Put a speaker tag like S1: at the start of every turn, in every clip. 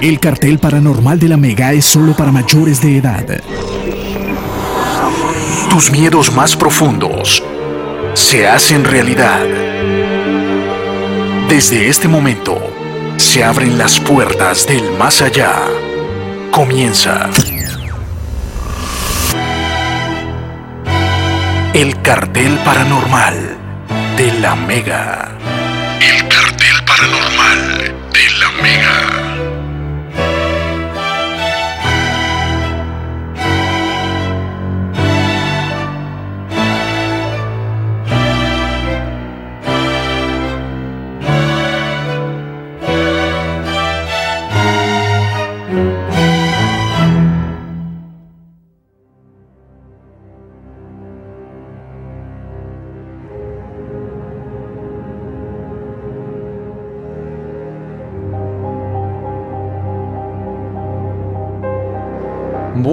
S1: El cartel paranormal de la Mega es solo para mayores de edad. Tus miedos más profundos se hacen realidad. Desde este momento, se abren las puertas del más allá. Comienza. El cartel paranormal de la Mega.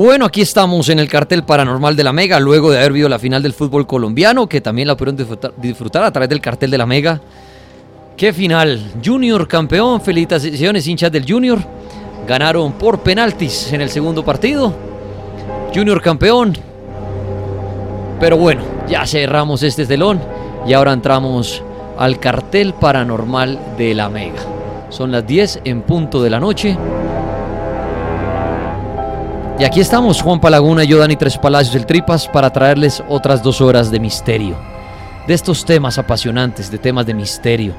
S2: Bueno, aquí estamos en el cartel paranormal de la Mega, luego de haber visto la final del fútbol colombiano, que también la pudieron disfrutar, a través del cartel de la Mega. ¡Qué final! Junior campeón, felicitaciones hinchas del Junior. Ganaron por penaltis en el segundo partido. Junior campeón. Pero bueno, ya cerramos este telón y ahora entramos al cartel paranormal de la Mega. Son las 10 en punto de la noche. Y aquí estamos, Juan Palaguna yo, Dani Tres Palacios, el Tripas, para traerles otras dos horas de misterio. De estos temas apasionantes, de temas de misterio.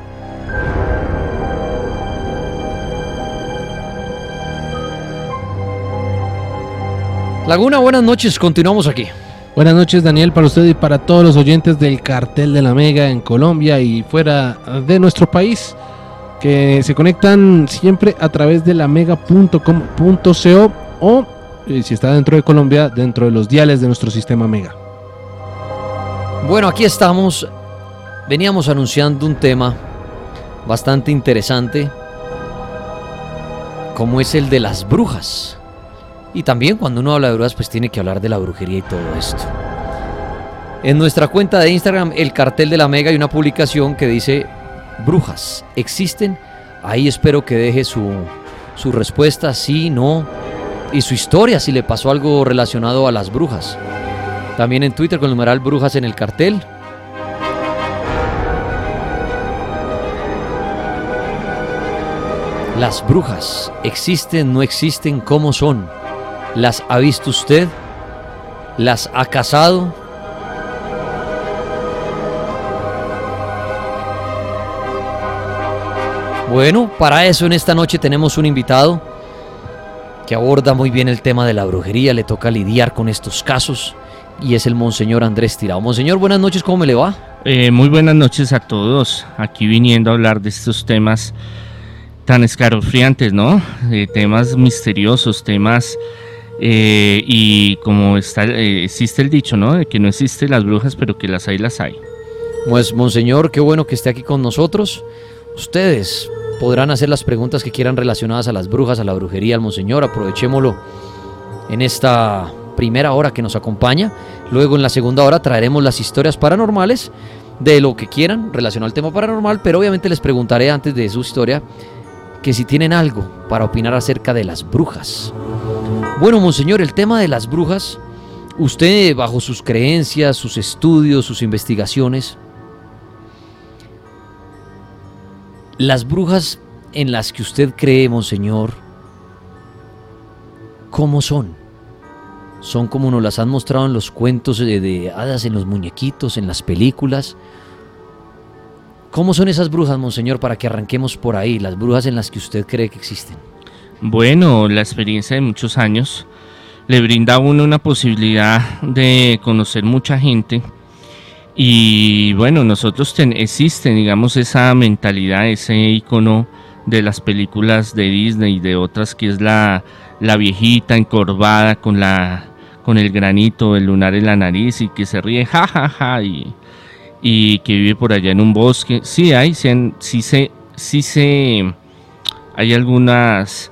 S2: Laguna, buenas noches, continuamos aquí.
S3: Buenas noches Daniel para usted y para todos los oyentes del cartel de la Mega en Colombia y fuera de nuestro país que se conectan siempre a través de la mega.com.co o si está dentro de Colombia, dentro de los diales de nuestro sistema Mega.
S2: Bueno, aquí estamos. Veníamos anunciando un tema bastante interesante, como es el de las brujas. Y también cuando uno habla de brujas, pues tiene que hablar de la brujería y todo esto. En nuestra cuenta de Instagram, el cartel de la Mega, hay una publicación que dice, brujas, ¿existen? Ahí espero que deje su, su respuesta, sí, no, y su historia si le pasó algo relacionado a las brujas. También en Twitter con el numeral Brujas en el cartel. Las brujas, ¿existen, no existen? ¿Cómo son? ¿Las ha visto usted? ¿Las ha casado? Bueno, para eso en esta noche tenemos un invitado que aborda muy bien el tema de la brujería, le toca lidiar con estos casos y es el Monseñor Andrés Tirado. Monseñor, buenas noches, ¿cómo me le va?
S4: Eh, muy buenas noches a todos, aquí viniendo a hablar de estos temas tan escalofriantes, ¿no? temas misteriosos, temas... Eh, y como está, eh, existe el dicho, ¿no? De que no existen las brujas, pero que las hay, las hay.
S2: Pues, Monseñor, qué bueno que esté aquí con nosotros. Ustedes, podrán hacer las preguntas que quieran relacionadas a las brujas, a la brujería, al monseñor. Aprovechémoslo en esta primera hora que nos acompaña. Luego en la segunda hora traeremos las historias paranormales de lo que quieran relacionado al tema paranormal, pero obviamente les preguntaré antes de su historia que si tienen algo para opinar acerca de las brujas. Bueno, monseñor, el tema de las brujas, usted bajo sus creencias, sus estudios, sus investigaciones, Las brujas en las que usted cree, Monseñor, ¿cómo son? ¿Son como nos las han mostrado en los cuentos de, hadas, en los muñequitos, en las películas? ¿Cómo son esas brujas, Monseñor, para que arranquemos por ahí, las brujas en las que usted cree que existen?
S4: Bueno, la experiencia de muchos años le brinda a uno una posibilidad de conocer mucha gente y bueno, nosotros ten, existe, digamos, esa mentalidad, ese icono de las películas de Disney y de otras que es la, la viejita encorvada con la con el granito, el lunar en la nariz y que se ríe jajaja ja, ja, y, y que vive por allá en un bosque. Sí hay, sí, sí se, sí se, hay algunas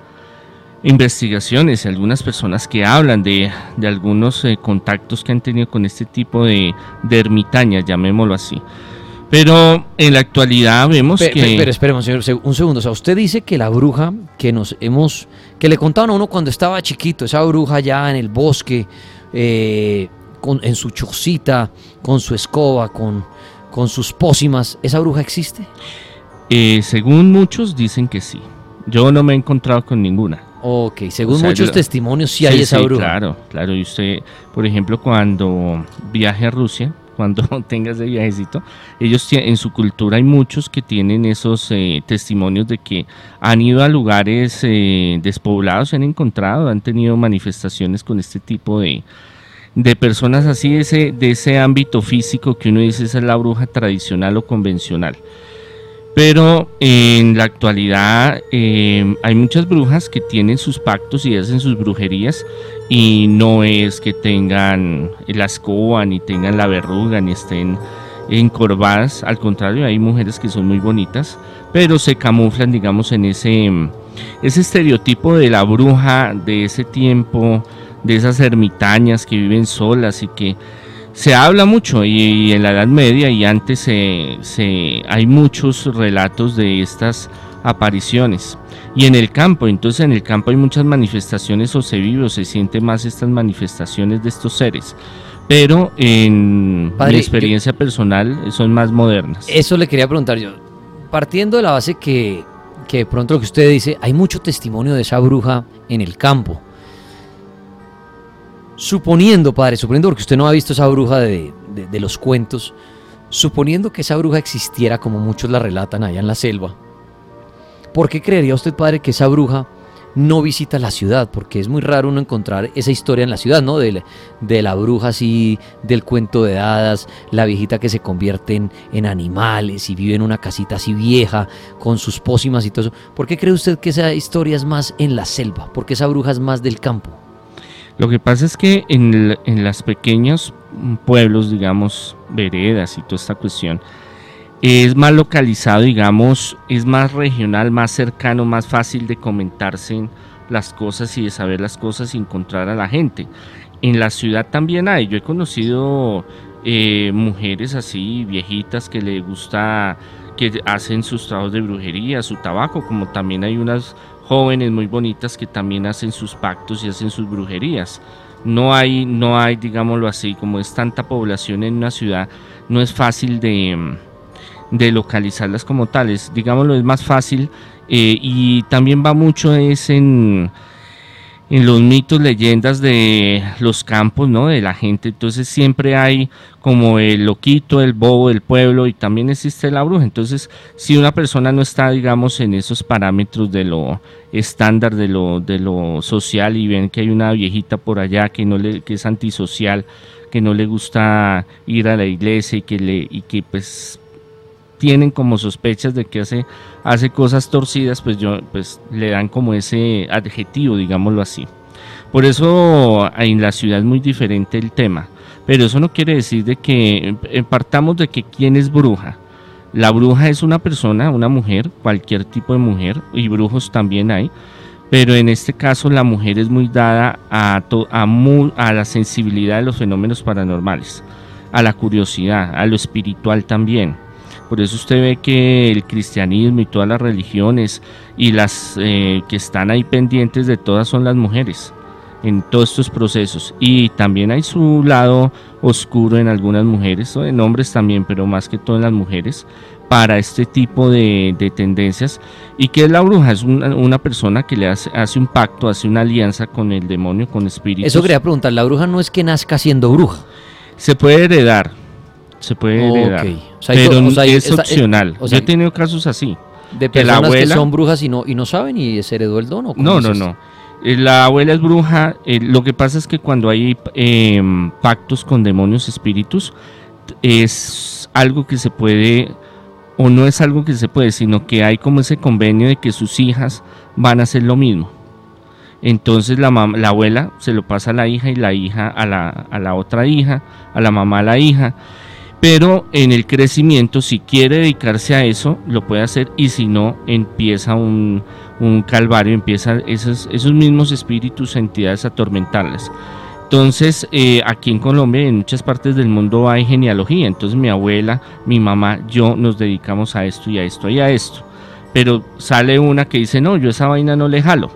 S4: investigaciones y algunas personas que hablan de, algunos eh, contactos que han tenido con este tipo de, de ermitañas, llamémoslo así. Pero en la actualidad vemos que...
S2: Pero esperemos, señor, un segundo. O sea, usted dice que la bruja que nos hemos... Que le contaban a uno cuando estaba chiquito, esa bruja allá en el bosque, eh, con, en su chocita, con su escoba, con, con sus pócimas, ¿esa bruja existe?
S4: Eh, según muchos dicen que sí. Yo no me he encontrado con ninguna.
S2: Ok, según muchos testimonios sí hay esa bruja.
S4: Claro, claro. Y usted, por ejemplo, cuando viaje a Rusia, cuando tenga ese viajecito, ellos en su cultura hay muchos que tienen esos eh, testimonios de que han ido a lugares eh, despoblados, se han encontrado, han tenido manifestaciones con este tipo de, de personas así, de ese, de ese ámbito físico que uno dice esa es la bruja tradicional o convencional. Pero en la actualidad eh, hay muchas brujas que tienen sus pactos y hacen sus brujerías y no es que tengan la escoba, ni tengan la verruga, ni estén encorvadas. Al contrario, hay mujeres que son muy bonitas, pero se camuflan, digamos, en ese, ese estereotipo de la bruja de ese tiempo, de esas ermitañas que viven solas y que se habla mucho y, en la Edad Media y antes se, hay muchos relatos de estas apariciones. Y en el campo, entonces en el campo hay muchas manifestaciones o se vive o se siente más estas manifestaciones de estos seres. Pero en mi experiencia personal son más modernas.
S2: Eso le quería preguntar yo. Partiendo de la base que, que de pronto lo que usted dice, hay mucho testimonio de esa bruja en el campo. Suponiendo, padre, suponiendo, porque usted no ha visto esa bruja de, los cuentos, suponiendo que esa bruja existiera como muchos la relatan allá en la selva, ¿por qué creería usted, padre, que esa bruja no visita la ciudad? Porque es muy raro uno encontrar esa historia en la ciudad, ¿no? De, de la bruja así, del cuento de hadas, la viejita que se convierte en, en, animales y vive en una casita así vieja, con sus pócimas y todo eso. ¿Por qué cree usted que esa historia es más en la selva? ¿Por qué esa bruja es más del campo?
S4: Lo que pasa es que en, los pequeños pueblos, digamos, veredas y toda esta cuestión, es más localizado, digamos, es más regional, más cercano, más fácil de comentarse las cosas y de saber las cosas y encontrar a la gente. En la ciudad también hay, yo he conocido eh, mujeres así, viejitas, que le gusta, que hacen sus trabajos de brujería, su tabaco, como también hay unas jóvenes muy bonitas que también hacen sus pactos y hacen sus brujerías. No hay, no hay, digámoslo así, como es tanta población en una ciudad, no es fácil de, de localizarlas como tales. Digámoslo, es más fácil eh, y también va mucho es en en los mitos, leyendas de los campos, ¿no? De la gente. Entonces siempre hay como el loquito, el bobo del pueblo y también existe la bruja. Entonces, si una persona no está, digamos, en esos parámetros de lo estándar, de lo, de lo social y ven que hay una viejita por allá que, no le, que es antisocial, que no le gusta ir a la iglesia y que, le, y que pues tienen como sospechas de que hace, hace cosas torcidas, pues yo pues le dan como ese adjetivo, digámoslo así. Por eso en la ciudad es muy diferente el tema, pero eso no quiere decir de que eh, partamos de que quién es bruja. La bruja es una persona, una mujer, cualquier tipo de mujer, y brujos también hay, pero en este caso la mujer es muy dada a, a, a la sensibilidad de los fenómenos paranormales, a la curiosidad, a lo espiritual también. Por eso usted ve que el cristianismo y todas las religiones y las eh, que están ahí pendientes de todas son las mujeres en todos estos procesos. Y también hay su lado oscuro en algunas mujeres, o en hombres también, pero más que todo en las mujeres, para este tipo de, tendencias. ¿Y que es la bruja? Es una, persona que le hace, hace, un pacto, hace una alianza con el demonio, con espíritus.
S2: Eso quería preguntar, ¿la bruja no es que nazca siendo bruja?
S4: Se puede heredar, se puede heredar. pero es opcional. Yo he tenido casos así.
S2: De personas que, son brujas y no, y no saben y se heredó el don.
S4: no, no, no. Eh, la abuela es bruja. Eh, lo que pasa es que cuando hay em, pactos con demonios, espíritus, es algo que se puede, o no es algo que se puede, sino que hay como ese convenio de que sus hijas van a hacer lo mismo. Entonces la, la abuela se lo pasa a la hija y la hija a la, a la otra hija, a la mamá a la hija pero en el crecimiento, si quiere dedicarse a eso, lo puede hacer y si no, empieza un, calvario, empieza esos, esos mismos espíritus, entidades a atormentarlas. Entonces, eh, aquí en Colombia y en muchas partes del mundo hay genealogía. Entonces, mi abuela, mi mamá, yo nos dedicamos a esto y a esto y a esto. Pero sale una que dice, no, yo esa vaina no le jalo.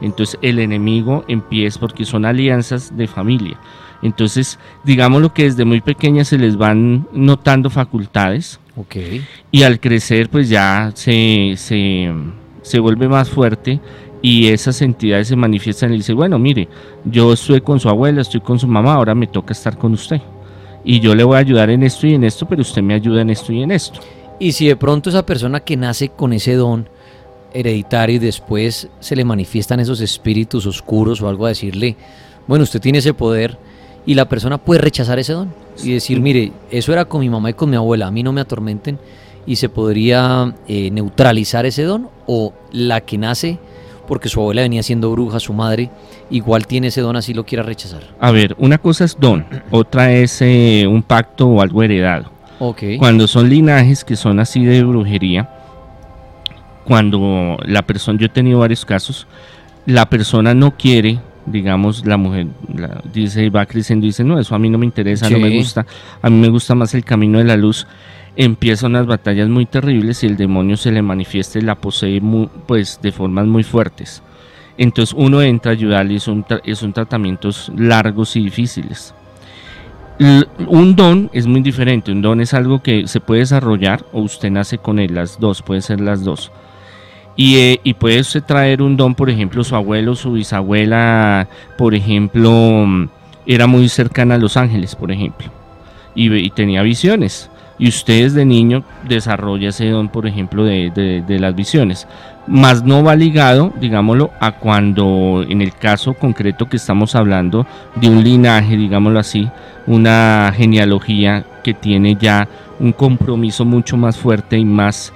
S4: Entonces, el enemigo empieza porque son alianzas de familia. Entonces, digamos lo que desde muy pequeña se les van notando facultades.
S2: Ok.
S4: Y al crecer, pues ya se, se, se vuelve más fuerte y esas entidades se manifiestan y dice, bueno, mire, yo estoy con su abuela, estoy con su mamá, ahora me toca estar con usted. Y yo le voy a ayudar en esto y en esto, pero usted me ayuda en esto y en esto.
S2: Y si de pronto esa persona que nace con ese don hereditario y después se le manifiestan esos espíritus oscuros o algo a decirle, bueno, usted tiene ese poder y la persona puede rechazar ese don y decir, mire, eso era con mi mamá y con mi abuela, a mí no me atormenten y se podría eh, neutralizar ese don o la que nace porque su abuela venía siendo bruja, su madre, igual tiene ese don así lo quiera rechazar.
S4: A ver, una cosa es don, otra es eh, un pacto o algo heredado.
S2: Ok.
S4: Cuando son linajes que son así de brujería, cuando la persona, yo he tenido varios casos, la persona no quiere, digamos, la mujer la- dice, va creciendo y dice, no, eso a mí no me interesa, no me gusta, a mí me gusta más el camino de la luz. Empiezan unas batallas muy terribles y el demonio se le manifiesta y la posee pues de formas muy fuertes. Entonces uno entra a ayudarle y son, son tratamientos largos y difíciles. L- Un don es muy diferente, un don es algo que se puede desarrollar o usted nace con él, las dos, puede ser las dos. Y, eh, y puede usted traer un don, por ejemplo, su abuelo, su bisabuela, por ejemplo, mm, era muy cercana a Los Ángeles, por ejemplo, y, y tenía visiones. Y usted desde niño desarrolla ese don, por ejemplo, de, de- de las visiones. Más no va ligado, digámoslo, a cuando en el caso concreto que estamos hablando de un linaje, digámoslo así, una genealogía que tiene ya un compromiso mucho más fuerte y más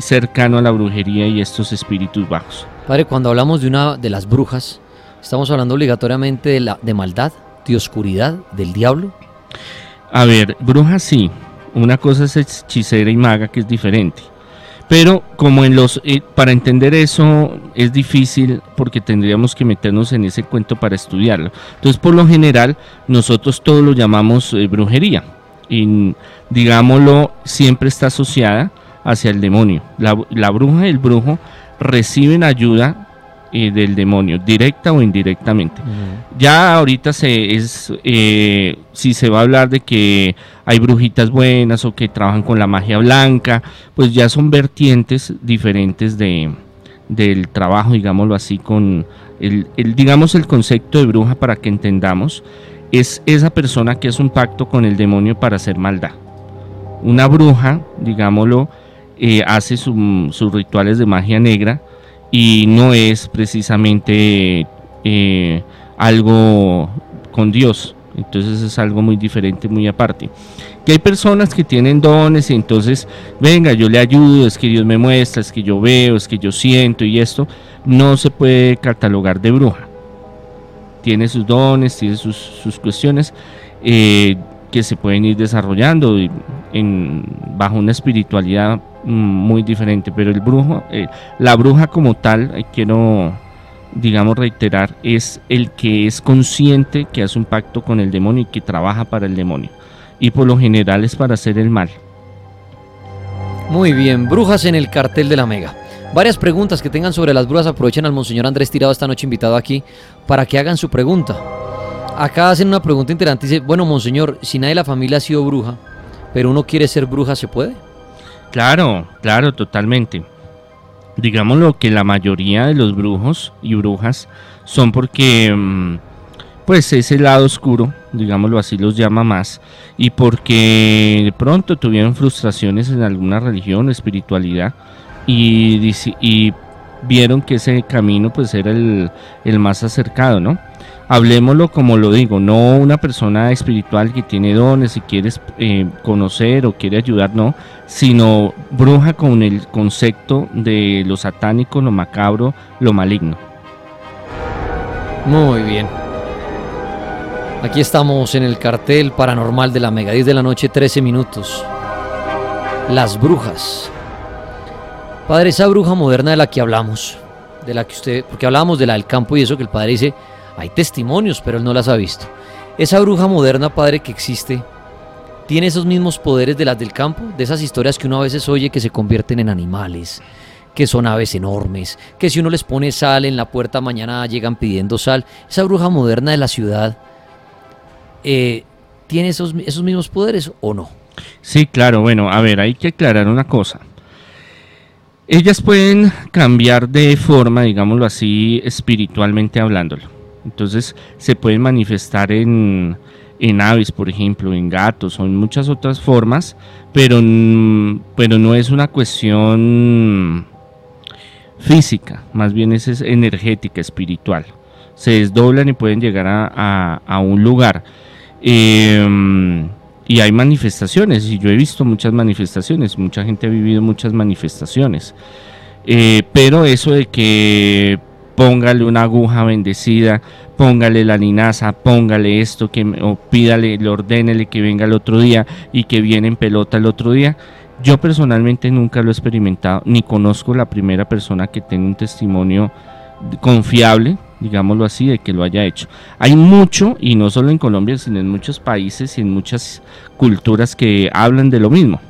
S4: cercano a la brujería y estos espíritus bajos.
S2: Padre, cuando hablamos de una de las brujas, estamos hablando obligatoriamente de, la, de maldad, de oscuridad, del diablo.
S4: A ver, bruja sí, una cosa es hechicera y maga que es diferente. Pero como en los eh, para entender eso es difícil porque tendríamos que meternos en ese cuento para estudiarlo. Entonces, por lo general, nosotros todo lo llamamos eh, brujería y digámoslo siempre está asociada hacia el demonio. La, la bruja y el brujo reciben ayuda eh, del demonio, directa o indirectamente. Ya ahorita se es eh, si se va a hablar de que hay brujitas buenas o que trabajan con la magia blanca, pues ya son vertientes diferentes de del trabajo, digámoslo así, con el, el digamos el concepto de bruja para que entendamos es esa persona que hace un pacto con el demonio para hacer maldad. Una bruja, digámoslo, eh, hace su- sus rituales de magia negra y no es precisamente eh, algo con Dios. Entonces es algo muy diferente, muy aparte. Que hay personas que tienen dones y entonces, venga, yo le ayudo, es que Dios me muestra, es que yo veo, es que yo siento y esto no se puede catalogar de bruja. Tiene sus dones, tiene sus, sus cuestiones eh, que se pueden ir desarrollando bajo una espiritualidad muy diferente. Pero el brujo, eh, la bruja como tal, eh, quiero digamos reiterar, es el que es consciente que hace un pacto con el demonio y que trabaja para el demonio. Y por lo general es para hacer el mal.
S2: Muy bien, brujas en el cartel de la Mega. Varias preguntas que tengan sobre las brujas aprovechen al Monseñor Andrés Tirado esta noche invitado aquí para que hagan su pregunta. Acá hacen una pregunta interesante, dice, bueno Monseñor, si nadie de la familia ha sido bruja, pero uno quiere ser bruja, ¿se puede?
S4: Claro, claro, totalmente. Digámoslo que la mayoría de los brujos y brujas son porque mm, pues ese lado oscuro, digámoslo así, los llama más y porque de pronto tuvieron frustraciones en alguna religión espiritualidad y, vieron que ese camino pues era el más acercado, ¿no? Hablemoslo como lo digo, no una persona espiritual que tiene dones y quieres eh, conocer o quiere ayudar, no, sino bruja con el concepto de lo satánico, lo macabro, lo maligno.
S2: Muy bien. Aquí estamos en el cartel paranormal de la Mega 10 de la noche, 13 minutos. Las brujas. Padre, esa bruja moderna de la que hablamos, de la que usted, porque hablábamos de la del campo y eso que el padre dice, Hay testimonios, pero él no las ha visto. Esa bruja moderna, padre, que existe, tiene esos mismos poderes de las del campo, de esas historias que uno a veces oye que se convierten en animales, que son aves enormes, que si uno les pone sal en la puerta mañana llegan pidiendo sal. Esa bruja moderna de la ciudad, eh, ¿tiene esos, esos mismos poderes o no?
S4: Sí, claro, bueno, a ver, hay que aclarar una cosa. Ellas pueden cambiar de forma, digámoslo así, espiritualmente hablándolo. Entonces se pueden manifestar en, en aves, por ejemplo, en gatos o en muchas otras formas, pero, pero no es una cuestión física, más bien es, energética, espiritual. Se desdoblan y pueden llegar a, un lugar. Em, y hay manifestaciones, y yo he visto muchas manifestaciones, mucha gente ha vivido muchas manifestaciones. Eh, pero eso de que póngale una aguja bendecida, póngale la linaza, póngale esto, que, o pídale, le ordénele que venga el otro día y que viene en pelota el otro día, yo personalmente nunca lo he experimentado, ni conozco la primera persona que tenga un testimonio confiable, digámoslo así, de que lo haya hecho. Hay mucho, y no solo en Colombia, sino en muchos países y en muchas culturas que hablan de lo mismo.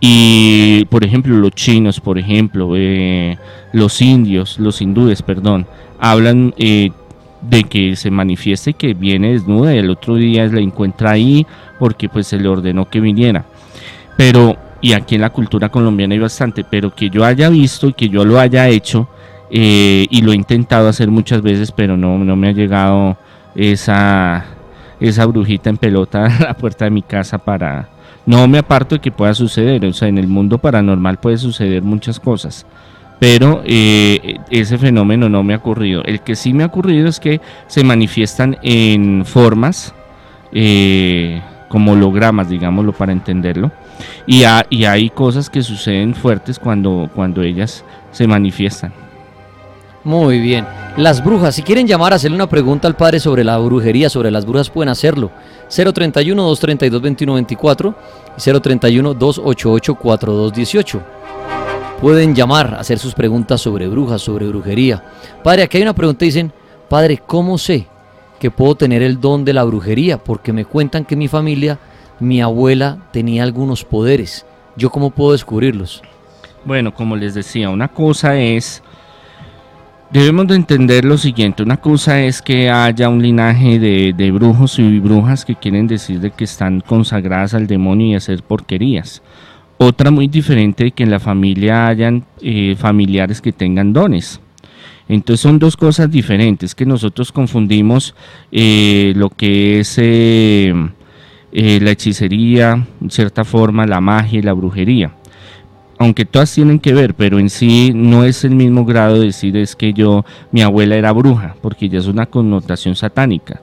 S4: Y, por ejemplo, los chinos, por ejemplo, eh, los indios, los hindúes, perdón, hablan eh, de que se manifieste que viene desnuda y el otro día la encuentra ahí porque pues se le ordenó que viniera. Pero y aquí en la cultura colombiana hay bastante, pero que yo haya visto y que yo lo haya hecho eh, y lo he intentado hacer muchas veces, pero no, no me ha llegado esa, esa brujita en pelota a la puerta de mi casa para... No me aparto de que pueda suceder, o sea, en el mundo paranormal puede suceder muchas cosas, pero eh, ese fenómeno no me ha ocurrido. El que sí me ha ocurrido es que se manifiestan en formas eh, como hologramas, digámoslo para entenderlo, y, hay cosas que suceden fuertes cuando, cuando ellas se manifiestan.
S2: Muy bien. Las brujas, si quieren llamar a hacerle una pregunta al padre sobre la brujería, sobre las brujas, pueden hacerlo. 031-232-2124 y 031-288-4218. Pueden llamar a hacer sus preguntas sobre brujas, sobre brujería. Padre, aquí hay una pregunta, dicen, Padre, ¿cómo sé que puedo tener el don de la brujería? Porque me cuentan que mi familia mi abuela tenía algunos poderes. ¿Yo cómo puedo descubrirlos?
S4: Bueno, como les decía, una cosa es, debemos de entender lo siguiente, una cosa es que haya un linaje de, brujos y brujas que quieren decir de que están consagradas al demonio y hacer porquerías. Otra muy diferente de que en la familia hayan eh, familiares que tengan dones. Entonces son dos cosas diferentes que nosotros confundimos eh, lo que es eh, la hechicería, en cierta forma, la magia y la brujería. Aunque todas tienen que ver, pero en sí no es el mismo grado de decir es que yo, mi abuela era bruja, porque ya es una connotación satánica.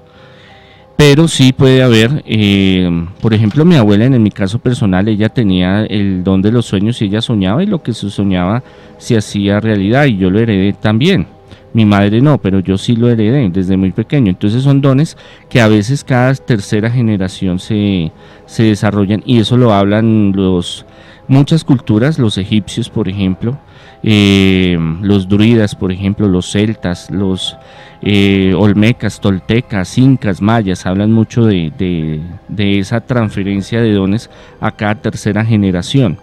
S4: Pero sí puede haber, eh, por ejemplo, mi abuela, en mi caso personal, ella tenía el don de los sueños y ella soñaba y lo que se soñaba se hacía realidad y yo lo heredé también. Mi madre no, pero yo sí lo heredé desde muy pequeño. Entonces son dones que a veces cada tercera generación se, desarrollan y eso lo hablan los muchas culturas, los egipcios por ejemplo, eh, los druidas por ejemplo, los celtas, los eh, olmecas, toltecas, incas, mayas, hablan mucho de, de, esa transferencia de dones a cada tercera generación.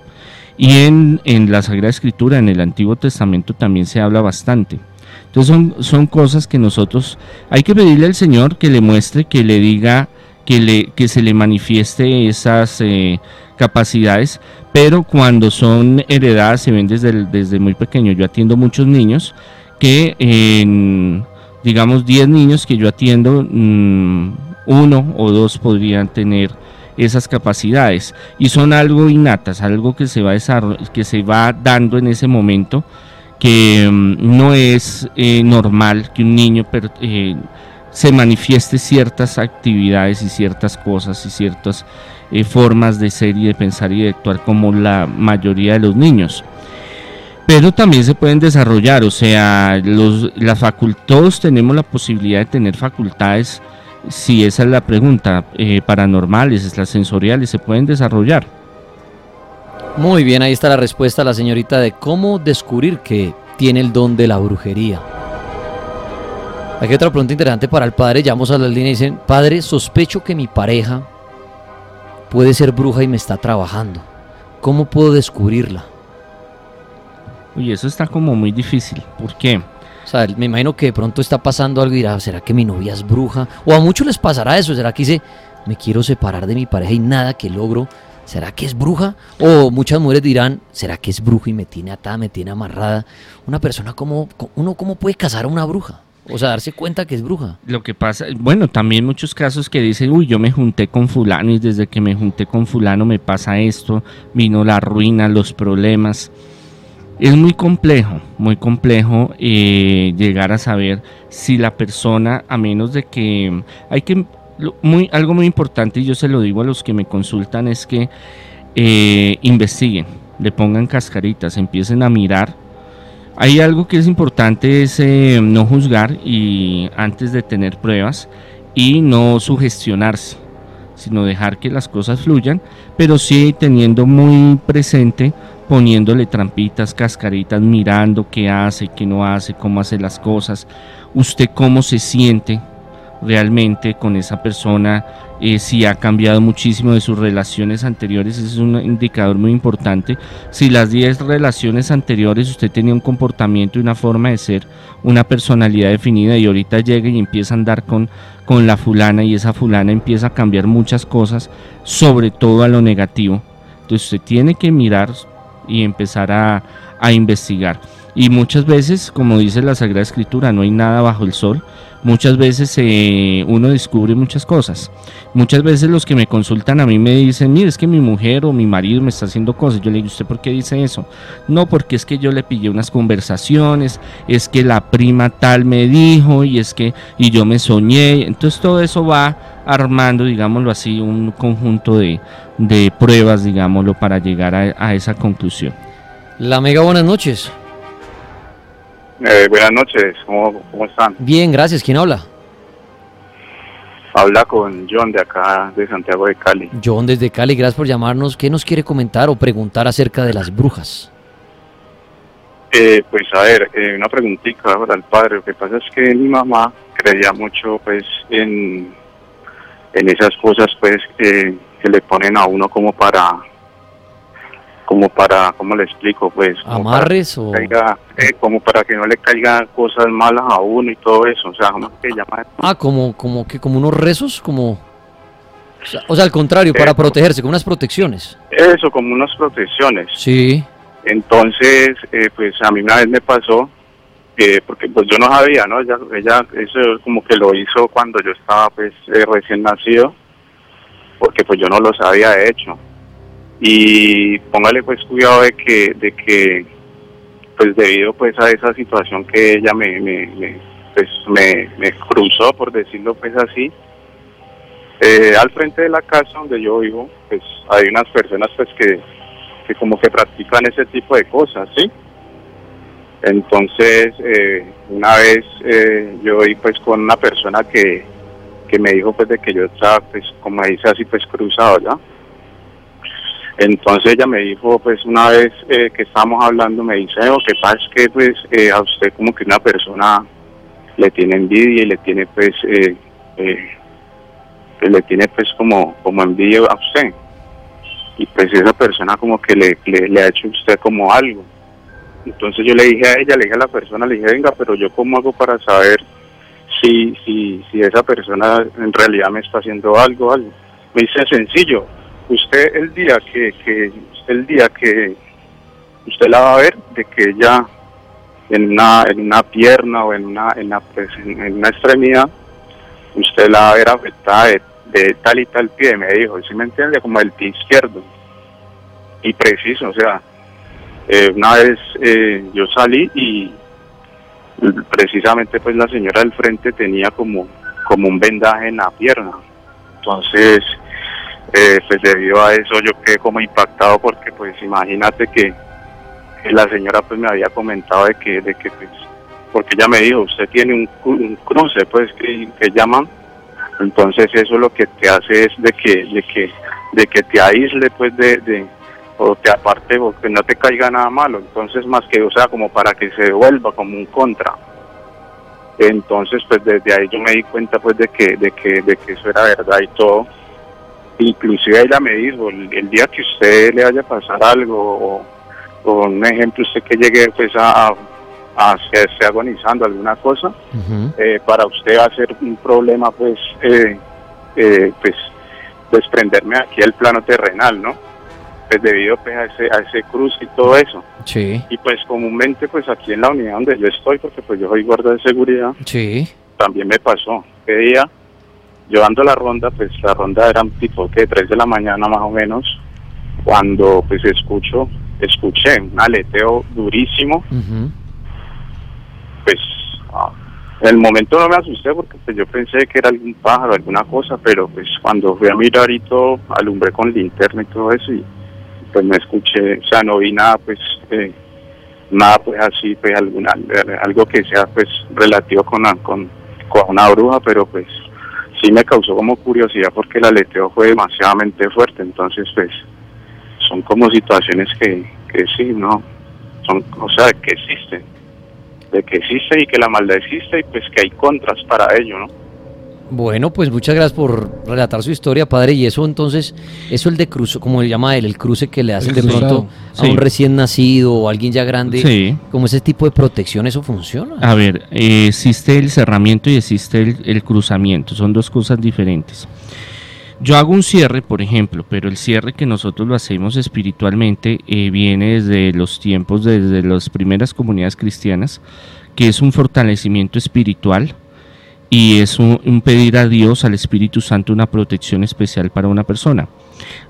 S4: Y en, en la Sagrada Escritura, en el Antiguo Testamento también se habla bastante. Entonces son, son cosas que nosotros hay que pedirle al Señor que le muestre, que le diga, que, le, que se le manifieste esas eh, capacidades, pero cuando son heredadas se ven desde, desde muy pequeño. Yo atiendo muchos niños que en, digamos, 10 niños que yo atiendo, mm, uno o dos podrían tener esas capacidades y son algo innatas, algo que se va, que se va dando en ese momento que mm, no es eh, normal que un niño eh, se manifieste ciertas actividades y ciertas cosas y ciertas eh, formas de ser y de pensar y de actuar como la mayoría de los niños. Pero también se pueden desarrollar, o sea, los, la todos tenemos la posibilidad de tener facultades, si esa es la pregunta, paranormales, las sensoriales, se pueden desarrollar.
S2: Muy bien, ahí está la respuesta la señorita de cómo descubrir que tiene el don de la brujería. Aquí otra pregunta interesante para el padre. Llamamos a la línea y dicen, padre, sospecho que mi pareja puede ser bruja y me está trabajando. ¿Cómo puedo descubrirla?
S4: Uy, eso está como muy difícil. ¿Por qué?
S2: O sea, me imagino que de pronto está pasando algo y dirá, ¿será que mi novia es bruja? O a muchos les pasará eso, ¿será que dice, me quiero separar de mi pareja y nada que logro? ¿Será que es bruja? O muchas mujeres dirán, ¿será que es bruja y me tiene atada, me tiene amarrada? Una persona, como, uno cómo puede casar a una bruja? O sea, darse cuenta que es bruja.
S4: Lo que pasa, bueno, también muchos casos que dicen, uy, yo me junté con fulano y desde que me junté con fulano me pasa esto, vino la ruina, los problemas. Es muy complejo, muy complejo eh, llegar a saber si la persona, a menos de que hay que, muy, algo muy importante y yo se lo digo a los que me consultan es que eh, investiguen, le pongan cascaritas, empiecen a mirar hay algo que es importante es eh, no juzgar y antes de tener pruebas y no sugestionarse, sino dejar que las cosas fluyan, pero sí teniendo muy presente, poniéndole trampitas, cascaritas, mirando qué hace, qué no hace, cómo hace las cosas, usted cómo se siente realmente con esa persona, eh, si ha cambiado muchísimo de sus relaciones anteriores, ese es un indicador muy importante. Si las 10 relaciones anteriores usted tenía un comportamiento y una forma de ser, una personalidad definida y ahorita llega y empieza a andar con, con la fulana y esa fulana empieza a cambiar muchas cosas, sobre todo a lo negativo. Entonces usted tiene que mirar y empezar a, a investigar. Y muchas veces, como dice la Sagrada Escritura, no hay nada bajo el sol muchas veces eh, uno descubre muchas cosas. Muchas veces los que me consultan a mí me dicen, mire, es que mi mujer o mi marido me está haciendo cosas. Yo le digo, ¿usted por qué dice eso? No, porque es que yo le pillé unas conversaciones, es que la prima tal me dijo y es que, y yo me soñé. Entonces todo eso va armando, digámoslo así, un conjunto de, pruebas, digámoslo, para llegar a, a esa conclusión.
S2: La mega buenas noches.
S5: Eh, buenas noches, ¿Cómo, están?
S2: Bien, gracias. ¿Quién habla?
S5: Habla con John de acá, de Santiago de Cali.
S2: John desde Cali, gracias por llamarnos. ¿Qué nos quiere comentar o preguntar acerca de las brujas?
S5: Eh, pues a ver, eh, una preguntita para el padre. Lo que pasa es que mi mamá creía mucho pues en, en esas cosas pues que le ponen a uno como para como para, ¿cómo le explico? Pues
S2: amarres o
S5: eh, como para que no le caigan cosas malas a uno y todo eso, o sea, ¿cómo que llama?
S2: Ah, como, como que como unos rezos, como o sea, al contrario, para protegerse, con unas protecciones.
S5: Eso, como unas protecciones.
S2: Sí.
S5: Entonces, eh, pues a mí una vez me pasó, porque pues yo no sabía, ¿no? Ella, ella eso como que lo hizo cuando yo estaba pues eh, recién nacido, porque pues yo no lo sabía de hecho y póngale pues cuidado de que de que pues debido pues a esa situación que ella me, me, pues me, cruzó por decirlo pues así eh, al frente de la casa donde yo vivo pues hay unas personas pues que, que como que practican ese tipo de cosas sí entonces eh, una vez eh, yo iba pues con una persona que que me dijo pues de que yo estaba pues como dice así pues cruzado ya entonces ella me dijo, pues una vez eh, que estábamos hablando, me dice, lo que pasa es que pues eh, a usted como que una persona le tiene envidia y le tiene pues, eh, le tiene pues como, como envidia a usted. Y pues esa persona como que le, le, ha hecho a usted como algo. Entonces yo le dije a ella, le dije a la persona, le dije, venga, pero yo cómo hago para saber si, si, si esa persona en realidad me está haciendo algo, algo. Me dice sencillo, usted el día que, el día que usted la va a ver de que ella en una en una pierna o en una en una, pues, en, una extremidad usted la va a ver afectada de, tal y tal pie me dijo ¿sí me entiende? como el pie izquierdo y preciso o sea eh, una vez eh, yo salí y precisamente pues la señora del frente tenía como como un vendaje en la pierna entonces eh, pues debido a eso yo quedé como impactado porque pues imagínate que, la señora pues me había comentado de que, de que pues, porque ella me dijo, usted tiene un, cruce pues que, llaman, entonces eso lo que te hace es de que, de que, de que te aísle pues de, de o te aparte o que no te caiga nada malo, entonces más que, o sea, como para que se devuelva como un contra. Entonces, pues desde ahí yo me di cuenta pues de que, de que, de que eso era verdad y todo. Inclusive ella me dijo, el, día que usted le vaya a pasar algo, o, un ejemplo, usted que llegue pues a, a, esté agonizando alguna cosa, eh, para usted va a ser un problema pues, eh, eh, pues desprenderme aquí del plano terrenal, ¿no? Pues debido pues, a ese, a ese cruce y todo eso.
S2: Sí.
S5: Y pues comúnmente pues aquí en la unidad donde yo estoy, porque pues yo soy guarda de seguridad,
S2: Sí.
S5: también me pasó. Día, llevando la ronda, pues la ronda era tipo que 3 de la mañana más o menos, cuando pues escucho, escuché un aleteo durísimo, pues ah, en el momento no me asusté porque pues yo pensé que era algún pájaro, alguna cosa, pero pues cuando fui a mirar y todo, alumbré con linterna y todo eso y pues no escuché, o sea, no vi nada pues, eh, nada pues así, pues alguna, algo que sea pues relativo con, con, con una bruja, pero pues sí me causó como curiosidad porque el aleteo fue demasiadamente fuerte, entonces pues son como situaciones que, que sí, ¿no? Son, o sea, que existen de que existe y que la maldad existe y pues que hay contras para ello, ¿no?
S2: Bueno, pues muchas gracias por relatar su historia, padre. Y eso entonces, eso el de cruce, como le llama él, el cruce que le hacen de pronto a un recién nacido o alguien ya grande,
S4: Sí.
S2: como ese tipo de protección, ¿eso funciona?
S4: A ver, eh, existe el cerramiento y existe el, el cruzamiento, son dos cosas diferentes. Yo hago un cierre, por ejemplo, pero el cierre que nosotros lo hacemos espiritualmente eh, viene desde los tiempos, desde las primeras comunidades cristianas, que es un fortalecimiento espiritual y es un, pedir a Dios, al Espíritu Santo, una protección especial para una persona.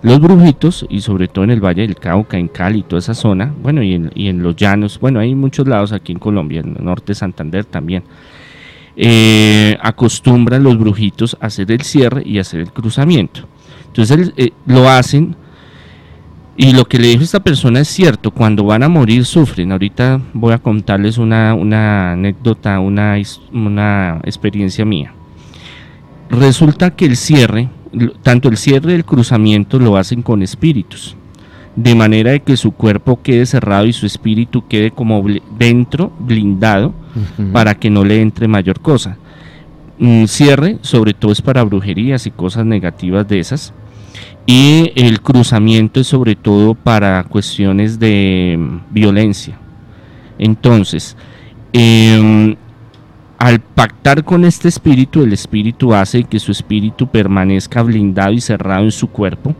S4: Los brujitos, y sobre todo en el Valle del Cauca, en Cali, toda esa zona, bueno, y en, y en los llanos, bueno, hay muchos lados aquí en Colombia, en el norte de Santander también, eh, acostumbran los brujitos a hacer el cierre y hacer el cruzamiento. Entonces eh, lo hacen y lo que le dijo esta persona es cierto, cuando van a morir sufren. Ahorita voy a contarles una, una anécdota, una, experiencia mía. Resulta que el cierre, tanto el cierre y el cruzamiento lo hacen con espíritus, de manera de que su cuerpo quede cerrado y su espíritu quede como bl- dentro, blindado, para que no le entre mayor cosa. Un cierre, sobre todo, es para brujerías y cosas negativas de esas. Y el cruzamiento es sobre todo para cuestiones de mm, violencia. Entonces, em, al pactar con este espíritu, el espíritu hace que su espíritu permanezca blindado y cerrado en su cuerpo.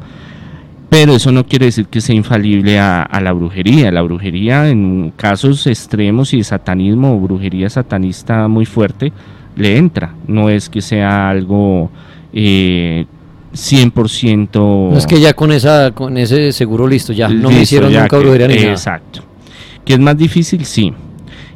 S4: Pero eso no quiere decir que sea infalible a, la brujería. La brujería en casos extremos y de satanismo o brujería satanista muy fuerte le entra. No es que sea algo eh, 100%...
S2: No es que ya con esa, con ese seguro listo, ya no me hicieron nunca brujería ni nada.
S4: Exacto. Que es más difícil, sí.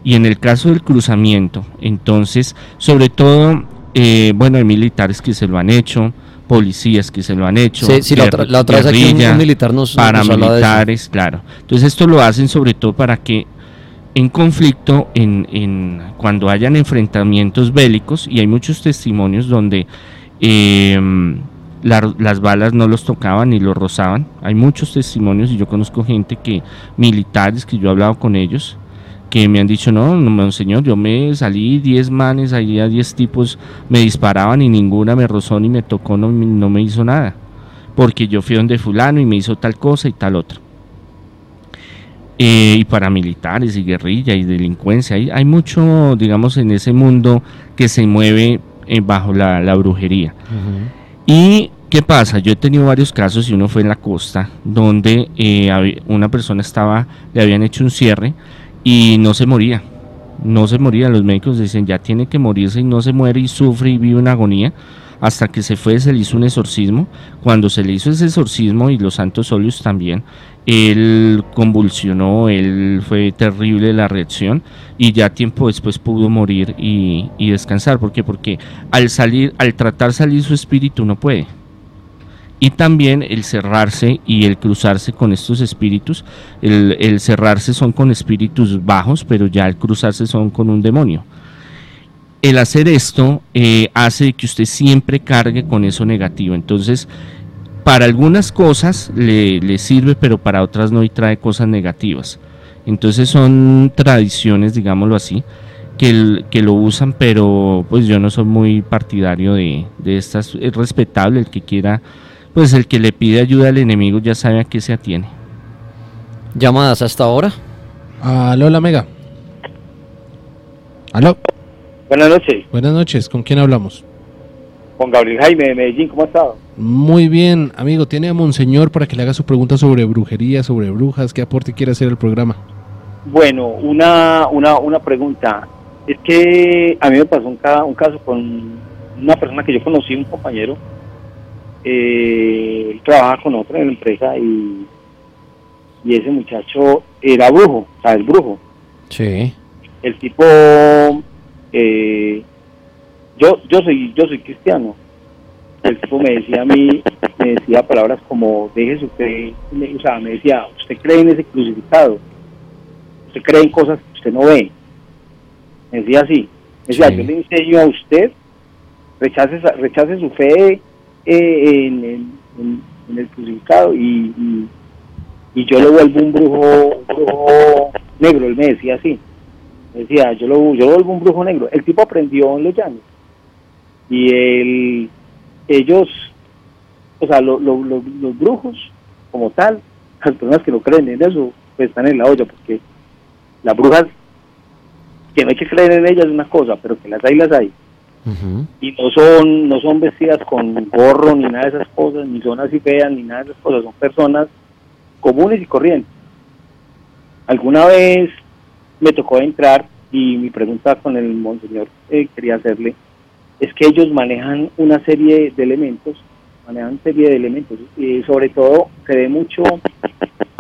S4: Y en el caso del cruzamiento, entonces, sobre todo, eh, bueno, hay militares que se lo han hecho, policías que se lo han hecho,
S2: Sí, sí, la otra, la otra vez aquí un, un militar nos, nos
S4: claro. Entonces esto lo hacen sobre todo para que en conflicto, en, en- cuando hayan enfrentamientos bélicos, y hay muchos testimonios donde eh, la- las balas no los tocaban ni los rozaban. Hay muchos testimonios y yo conozco gente que, militares, que yo he hablado con ellos, que me han dicho, no, no, señor, yo me salí 10 manes, ahí a 10 tipos me disparaban y ninguna me rozó ni me tocó, no, no me hizo nada. Porque yo fui donde fulano y me hizo tal cosa y tal otra. Eh, y paramilitares y guerrilla y delincuencia. Hay, hay mucho, digamos, en ese mundo que se mueve eh, bajo la, la brujería. ¿Y qué pasa? Yo he tenido varios casos y uno fue en la costa, donde eh, una persona estaba, le habían hecho un cierre y no se moría. No se moría. Los médicos dicen ya tiene que morirse y no se muere y sufre y vive una agonía. Hasta que se fue, se le hizo un exorcismo. Cuando se le hizo ese exorcismo y los santos óleos también, él convulsionó, él fue terrible la reacción y ya tiempo después pudo morir y, y descansar. ¿Por qué? Porque al salir, al tratar salir su espíritu no puede. Y también el cerrarse y el cruzarse con estos espíritus, el, el cerrarse son con espíritus bajos, pero ya el cruzarse son con un demonio. El hacer esto eh, hace que usted siempre cargue con eso negativo. Entonces, para algunas cosas le, le sirve, pero para otras no y trae cosas negativas. Entonces son tradiciones, digámoslo así, que, que lo usan, pero pues yo no soy muy partidario de, de estas. Es respetable el que quiera, pues el que le pide ayuda al enemigo ya sabe a qué se atiene.
S2: ¿Llamadas hasta ahora?
S3: Aló, la Mega. Aló.
S6: Buenas noches,
S3: Buenas noches, ¿con quién hablamos?
S6: con Gabriel Jaime de Medellín, ¿cómo ha estado?
S3: Muy bien, amigo, tiene a Monseñor para que le haga su pregunta sobre brujería, sobre brujas, qué aporte quiere hacer al programa.
S6: Bueno, una, una, una pregunta. Es que a mí me pasó un, ca- un caso con una persona que yo conocí, un compañero. Eh, él trabajaba con otra en la empresa y, y ese muchacho era brujo, o sea, es brujo.
S2: Sí.
S6: El tipo, eh, yo, yo soy, yo soy cristiano. El tipo me decía a mí, me decía palabras como, deje su fe, me- o sea, me decía, usted cree en ese crucificado, usted cree en cosas que usted no ve. Me decía así, me decía,
S2: Sí.
S6: yo le enseño a usted, rechace, rechace su fe eh, en, en- en- en el crucificado y, y, y yo lo vuelvo un brujo, un brujo negro, él me decía así decía, yo lo, yo lo vuelvo un brujo negro. El tipo aprendió en los llanos. Y él, ellos, o sea, lo- lo- lo- los brujos, como tal, las personas que no creen en eso, pues están en la olla, porque las brujas, que no hay que creer en ellas es una cosa, pero que las hay, las hay. Y no son, no son vestidas con gorro ni nada de esas cosas, ni son así feas, ni nada de esas cosas, son personas comunes y corrientes. Alguna vez me tocó entrar y mi pregunta con el monseñor eh, quería hacerle es que ellos manejan una serie de elementos, manejan serie de elementos, y sobre todo se ve mucho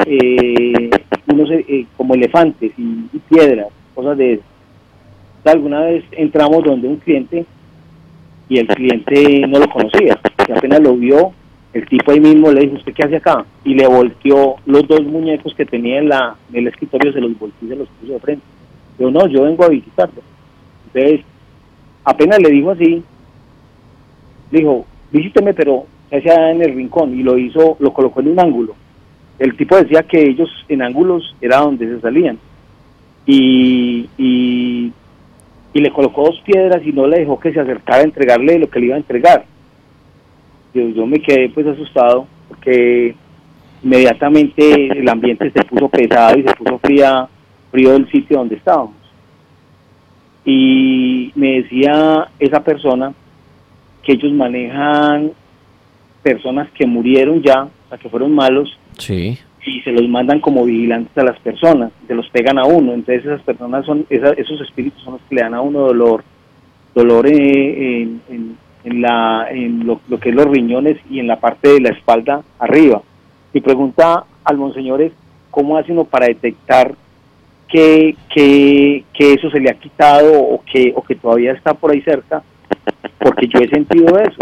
S6: eh, unos eh, como elefantes y, y piedras, cosas de eso. Alguna vez entramos donde un cliente y el cliente no lo conocía, que apenas lo vio, el tipo ahí mismo le dijo, ¿usted qué hace acá? Y le volteó los dos muñecos que tenía en, la, en el escritorio, se los volteó y se los puso de frente. Yo no, yo vengo a visitarlo. Entonces, apenas le dijo así, dijo, visíteme, pero se hacía en el rincón y lo hizo, lo colocó en un ángulo. El tipo decía que ellos en ángulos era donde se salían. Y, y, y le colocó dos piedras y no le dejó que se acercara a entregarle lo que le iba a entregar. Yo, yo me quedé pues asustado porque inmediatamente el ambiente se puso pesado y se puso fría, frío del sitio donde estábamos. Y me decía esa persona que ellos manejan personas que murieron ya, o sea, que fueron malos,
S2: Sí.
S6: y se los mandan como vigilantes a las personas, se los pegan a uno, entonces esas personas son, esa- esos espíritus son los que le dan a uno dolor, dolor en, en- en la, en lo, que es los riñones y en la parte de la espalda arriba. Mi pregunta al monseñor es, ¿cómo hace uno para detectar que, que, que eso se le ha quitado o que, o que todavía está por ahí cerca? Porque yo he sentido eso.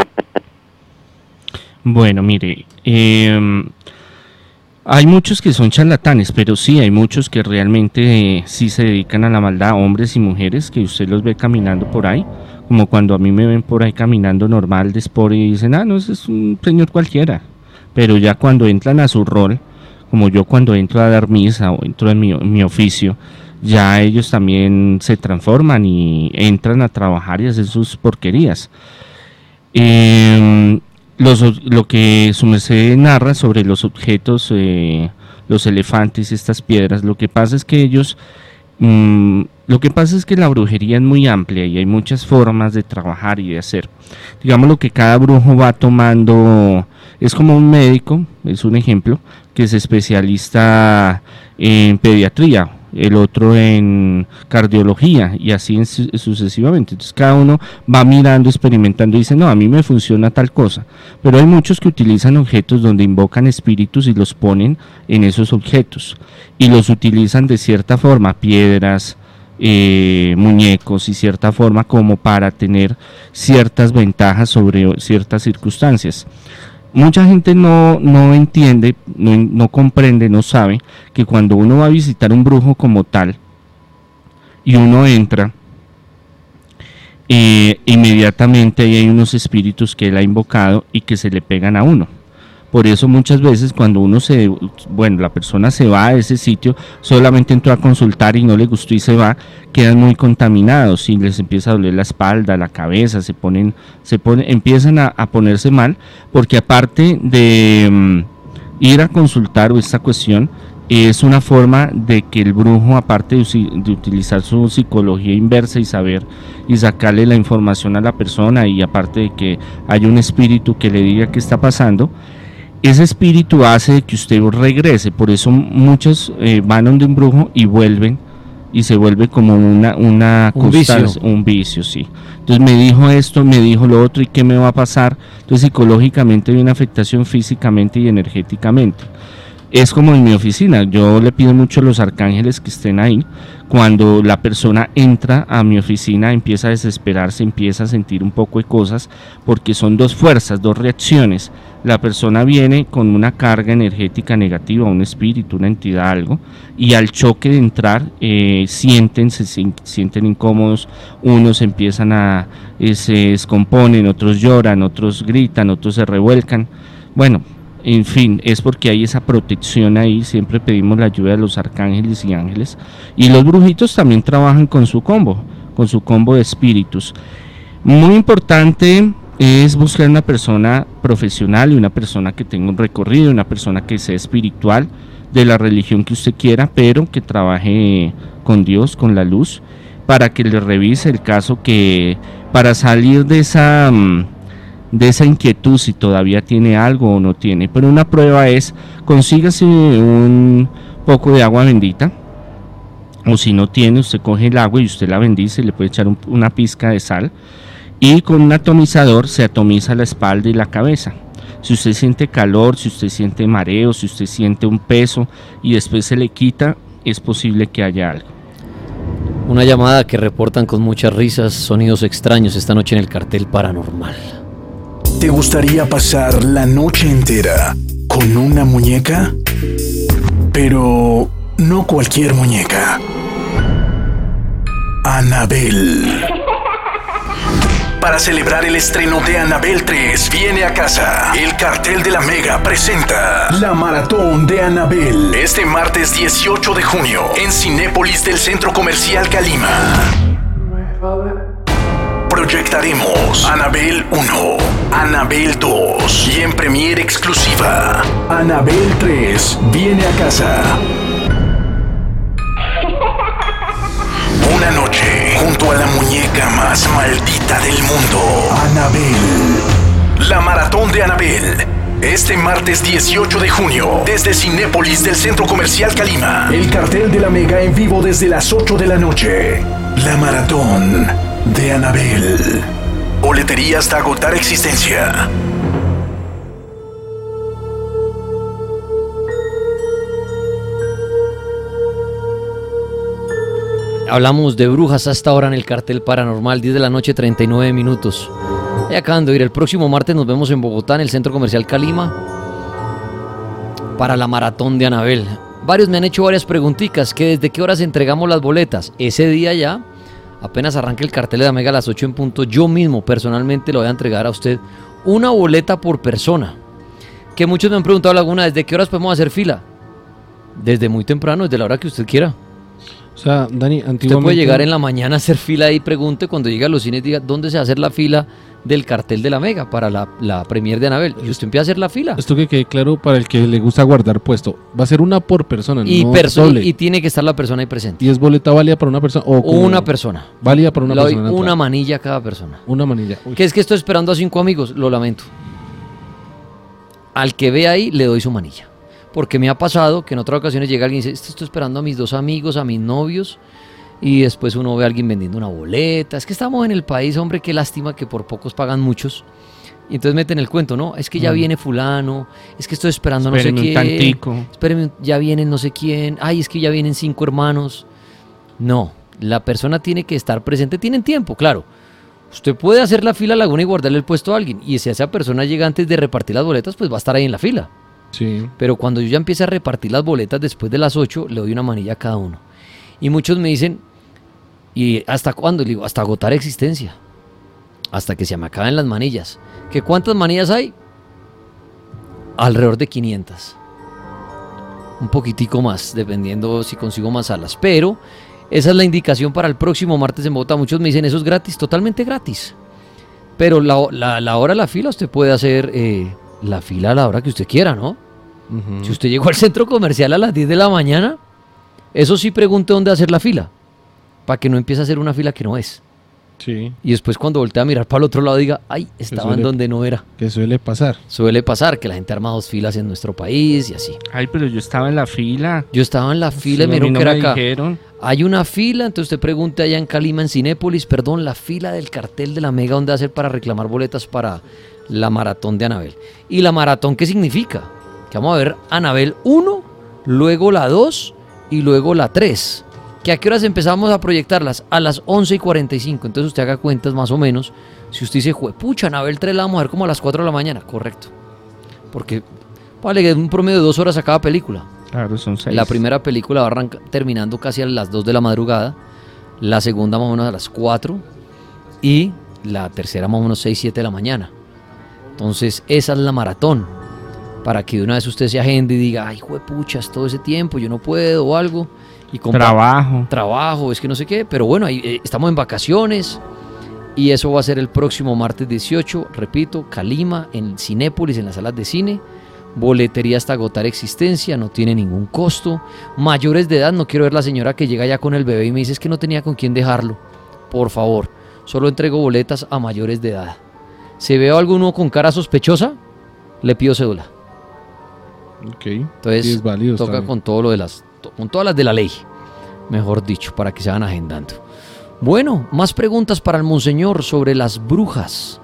S4: Bueno, mire, em, hay muchos que son charlatanes, pero sí hay muchos que realmente sí se dedican a la maldad, hombres y mujeres, que usted los ve caminando por ahí, como cuando a mí me ven por ahí caminando normal de sport y dicen, ah, no, ese es un señor cualquiera. Pero ya cuando entran a su rol, como yo cuando entro a dar misa o entro en mi, mi oficio, ya ellos también se transforman y entran a trabajar y hacen sus porquerías. O- lo que su merced narra sobre los objetos, eh, los elefantes, estas piedras, lo que pasa es que ellos, mm, lo que pasa es que la brujería es muy amplia y hay muchas formas de trabajar y de hacer. Digamos lo que cada brujo va tomando, es como un médico, es un ejemplo, que es especialista en pediatría, el otro en cardiología y así en su- sucesivamente. Entonces cada uno va mirando, experimentando y dice, no, a mí me funciona tal cosa. Pero hay muchos que utilizan objetos donde invocan espíritus y los ponen en esos objetos y los utilizan de cierta forma, piedras, eh, muñecos y cierta forma como para tener ciertas ventajas sobre ciertas circunstancias. Mucha gente no, no entiende, no, no comprende, no sabe que cuando uno va a visitar un brujo como tal y uno entra, eh, inmediatamente hay unos espíritus que él ha invocado y que se le pegan a uno. Por eso muchas veces cuando uno se, bueno, la persona se va a ese sitio, solamente entró a consultar y no le gustó y se va, quedan muy contaminados y les empieza a doler la espalda, la cabeza, se ponen, se ponen, empiezan a, ponerse mal, porque aparte de mm, ir a consultar o esta cuestión, es una forma de que el brujo, aparte de, utilizar su psicología inversa y saber y sacarle la información a la persona y aparte de que haya un espíritu que le diga qué está pasando, ese espíritu hace que usted regrese. Por eso muchos eh, van donde un brujo y vuelven y se vuelve como una, una
S2: un vicio.
S4: un vicio, sí. Entonces me dijo esto, me dijo lo otro y qué me va a pasar. Entonces psicológicamente hay una afectación físicamente y energéticamente es como en mi oficina. Yo le pido mucho a los arcángeles que estén ahí. Cuando la persona entra a mi oficina, empieza a desesperarse, empieza a sentir un poco de cosas, porque son dos fuerzas, dos reacciones. La persona viene con una carga energética negativa, un espíritu, una entidad, algo, y al choque de entrar eh, sienten, se sienten incómodos, unos empiezan a, eh, se descomponen, otros lloran, otros gritan, otros se revuelcan. Bueno, en fin, es porque hay esa protección ahí, siempre pedimos la ayuda de los arcángeles y ángeles. Y los brujitos también trabajan con su combo, con su combo de espíritus. Muy importante es buscar una persona profesional y una persona que tenga un recorrido, una persona que sea espiritual, de la religión que usted quiera, pero que trabaje con Dios, con la luz, para que le revise el caso que para salir de esa mm, de esa inquietud si todavía tiene algo o no tiene. Pero una prueba es, consígase un poco de agua bendita, o si no tiene, usted coge el agua y usted la bendice, le puede echar una pizca de sal, y con un atomizador se atomiza la espalda y la cabeza. Si usted siente calor, si usted siente mareo, si usted siente un peso y después se le quita, es posible que haya algo.
S2: Una llamada que reportan con muchas risas, sonidos extraños esta noche en el cartel paranormal.
S1: ¿Te gustaría pasar la noche entera con una muñeca? Pero no cualquier muñeca. Anabel. Para celebrar el estreno de Anabel 3, viene a casa. El cartel de la Mega presenta la Maratón de Anabel. Este martes 18 de junio en Cinépolis del Centro Comercial Calima proyectaremos Anabel 1, Anabel 2 y en premiere exclusiva, Anabel 3 viene a casa. Junto a la muñeca más maldita del mundo, Anabel. La maratón de Anabel. Este martes 18 de junio, desde Cinépolis del Centro Comercial Calima. El cartel de la Mega en vivo desde las 8 de la noche. La maratón de Anabel. Boletería hasta agotar existencia.
S2: Hablamos de brujas hasta ahora en el cartel paranormal, 10 de la noche, 39 minutos. Y acaban de ir. El próximo martes nos vemos en Bogotá, en el Centro Comercial Calima, para la maratón de Anabel. Varios me han hecho varias preguntitas, que desde qué horas entregamos las boletas. Ese día ya Apenas arranque el cartel de Amega a las 8 en punto, yo mismo personalmente lo voy a entregar a usted una boleta por persona. Que muchos me han preguntado alguna, ¿desde qué horas podemos hacer fila? Desde muy temprano, desde la hora que usted quiera.
S3: O sea, Dani,
S2: antiguamente... Usted puede llegar en la mañana a hacer fila y pregunte cuando llegue a los cines, diga, ¿dónde se va a hacer la fila del cartel de la Mega para la, la premier de Anabel? Y usted empieza a hacer la fila.
S3: Esto que quede claro para el que le gusta guardar puesto. Va a ser una por persona,
S2: y
S3: no
S2: Y tiene que estar la persona ahí presente.
S3: ¿Y es boleta válida para una persona? O
S2: una persona.
S3: Válida para una persona.
S2: una manilla a cada persona.
S3: Una manilla.
S2: ¿Qué es que estoy esperando a cinco amigos? Lo lamento. Al que ve ahí le doy su manilla. Porque me ha pasado que en otras ocasiones llega alguien y dice, estoy esperando a mis dos amigos, a mis novios y después uno ve a alguien vendiendo una boleta. Es que estamos en el país, hombre, qué lástima que por pocos pagan muchos. Y entonces meten el cuento, ¿no? Es que ya mm. viene fulano, es que estoy esperando no sé quién. Espérenme, ya vienen no sé quién. Ay, es que ya vienen cinco hermanos. No, la persona tiene que estar presente. Tienen tiempo, claro. Usted puede hacer la fila laguna y guardarle el puesto a alguien. Y si esa persona llega antes de repartir las boletas, pues va a estar ahí en la fila.
S3: Sí.
S2: Pero cuando yo ya empiece a repartir las boletas después de las 8, le doy una manilla a cada uno. Y muchos me dicen, ¿y hasta cuándo? Le digo, hasta agotar existencia. Hasta que se me acaben las manillas. ¿Que cuántas manillas hay? alrededor de 500. Un poquitico más, dependiendo si consigo más salas. Pero esa es la indicación para el próximo martes en Bogotá. Muchos me dicen, eso es gratis, totalmente gratis. Pero la hora de la fila, usted puede hacer eh, la fila a la hora que usted quiera, ¿no? Si usted llegó al centro comercial a las 10 de la mañana, eso sí pregunte dónde hacer la fila, para que no empiece a hacer una fila que no es.
S3: Sí.
S2: Y después cuando voltea a mirar para el otro lado diga, ay, estaba en
S3: suele-
S2: donde no era.
S3: Que suele pasar.
S2: Suele pasar que la gente arma dos filas en nuestro país y así.
S4: Ay, pero yo estaba en la fila.
S2: Yo estaba en la fila y
S4: Sí,
S2: me
S4: no
S2: que era
S4: me
S2: acá.
S4: dijeron.
S2: Hay una fila, entonces usted pregunte allá en Calima, en Cinépolis, perdón, la fila del cartel de la Mega, donde hacer para reclamar boletas para la maratón de Anabel. ¿Y la maratón qué significa? Que vamos a ver Anabel 1, luego la 2 y luego la 3. ¿Que a qué horas empezamos a proyectarlas? A las 11 y 45. Entonces usted haga cuentas más o menos. Si usted dice, "Jue- pucha, Anabel 3 la vamos a ver como a las 4 de la mañana. Correcto. Porque vale que un promedio de dos horas a cada película.
S4: Claro, son seis.
S2: La primera película va arranca- terminando casi a las 2 de la madrugada, la segunda más o menos a las 4 y la tercera más o menos 6, 7 de la mañana. Entonces esa es la maratón, para que de una vez usted se agende y diga, ay, juepuchas, todo ese tiempo, yo no puedo o algo. Y
S4: Trabajo.
S2: trabajo, es que no sé qué, pero bueno, ahí, eh, estamos en vacaciones y eso va a ser el próximo martes 18, repito, Calima, en Cinépolis, en las salas de cine. Boletería hasta agotar existencia, no tiene ningún costo. Mayores de edad, no quiero ver la señora que llega ya con el bebé y me dice "Es que no tenía con quién dejarlo. Por favor, solo entrego boletas a mayores de edad. Si veo alguno con cara sospechosa, le pido cédula. Entonces,
S3: es válido,
S2: toca con todo lo de las con todas las de la ley, mejor dicho, para que se van agendando. Bueno, más preguntas para el monseñor sobre las brujas.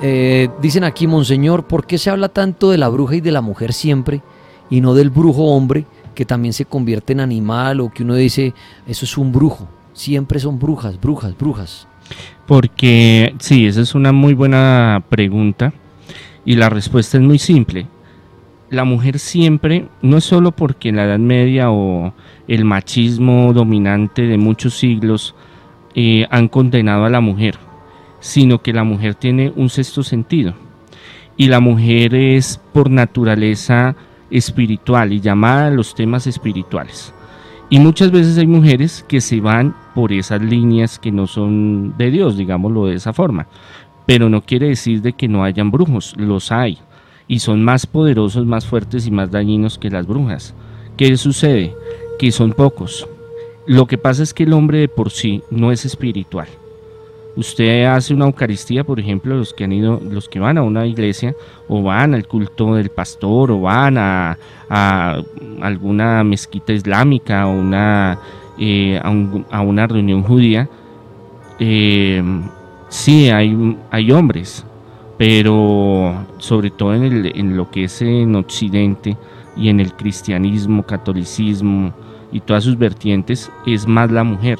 S2: Eh, dicen aquí, monseñor, ¿por qué se habla tanto de la bruja y de la mujer siempre y no del brujo hombre que también se convierte en animal o que uno dice, eso es un brujo? Siempre son brujas, brujas, brujas.
S4: Porque sí, esa es una muy buena pregunta y la respuesta es muy simple. La mujer siempre, no es solo porque la Edad Media o el machismo dominante de muchos siglos eh, han condenado a la mujer, sino que la mujer tiene un sexto sentido. Y la mujer es por naturaleza espiritual y llamada a los temas espirituales. Y muchas veces hay mujeres que se van por esas líneas que no son de Dios, digámoslo de esa forma. Pero no quiere decir de que no hayan brujos, los hay. Y son más poderosos, más fuertes y más dañinos que las brujas. ¿Qué sucede? Que son pocos. Lo que pasa es que el hombre de por sí no es espiritual. Usted hace una Eucaristía, por ejemplo, los que han ido, los que van a una iglesia o van al culto del pastor o van a, alguna mezquita islámica o una, eh, a, un- a una reunión judía, eh, sí hay hombres, pero sobre todo en, el- lo que es en Occidente y en el cristianismo, catolicismo y todas sus vertientes, es más la mujer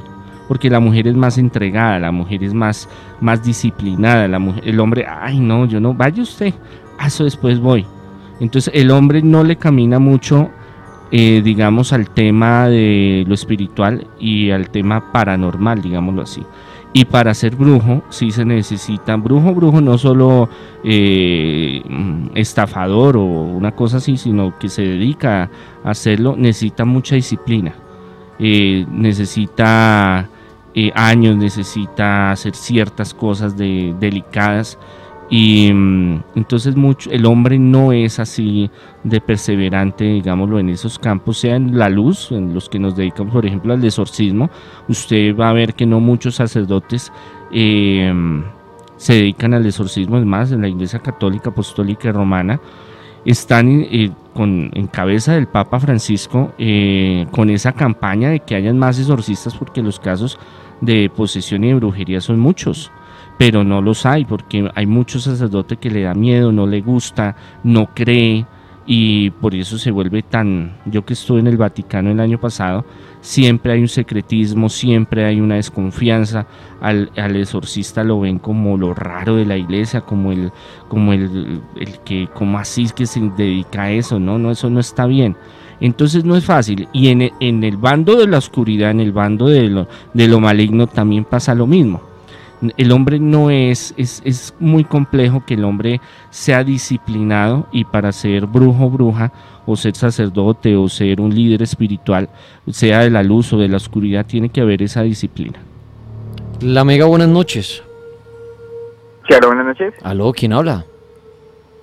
S4: porque la mujer es más entregada, la mujer es más, más disciplinada, el hombre, ay no, yo no, vaya usted, a eso después voy. Entonces el hombre no le camina mucho, eh, digamos, al tema de lo espiritual y al tema paranormal, digámoslo así. Y para ser brujo sí se necesita, brujo, brujo, no solo eh, estafador o una cosa así, sino que se dedica a hacerlo, necesita mucha disciplina. Eh, necesita eh, años, necesita hacer ciertas cosas de, delicadas y mm, entonces mucho, el hombre no es así de perseverante, digámoslo, en esos campos, sea en la luz, en los que nos dedicamos, por ejemplo, al exorcismo, usted va a ver que no muchos sacerdotes eh, se dedican al exorcismo, es más, en la Iglesia Católica, Apostólica Romana, están eh, con, en cabeza del Papa Francisco eh, con esa campaña de que hayan más exorcistas porque los casos de posesión y de brujería son muchos, pero no los hay porque hay muchos sacerdotes que le da miedo, no le gusta, no cree y por eso se vuelve tan, yo que estuve en el Vaticano el año pasado, siempre hay un secretismo, siempre hay una desconfianza, al, al exorcista lo ven como lo raro de la iglesia, como el, como el, el que, como así que se dedica a eso, no, no, eso no está bien. Entonces no es fácil. Y en, en el bando de la oscuridad, en el bando de lo, de lo maligno también pasa lo mismo. El hombre no es, es, es muy complejo que el hombre sea disciplinado y para ser brujo o bruja o ser sacerdote o ser un líder espiritual, sea de la luz o de la oscuridad, tiene que haber esa disciplina.
S2: La Mega, buenas noches.
S7: Claro, buenas noches.
S2: Aló, ¿quién habla?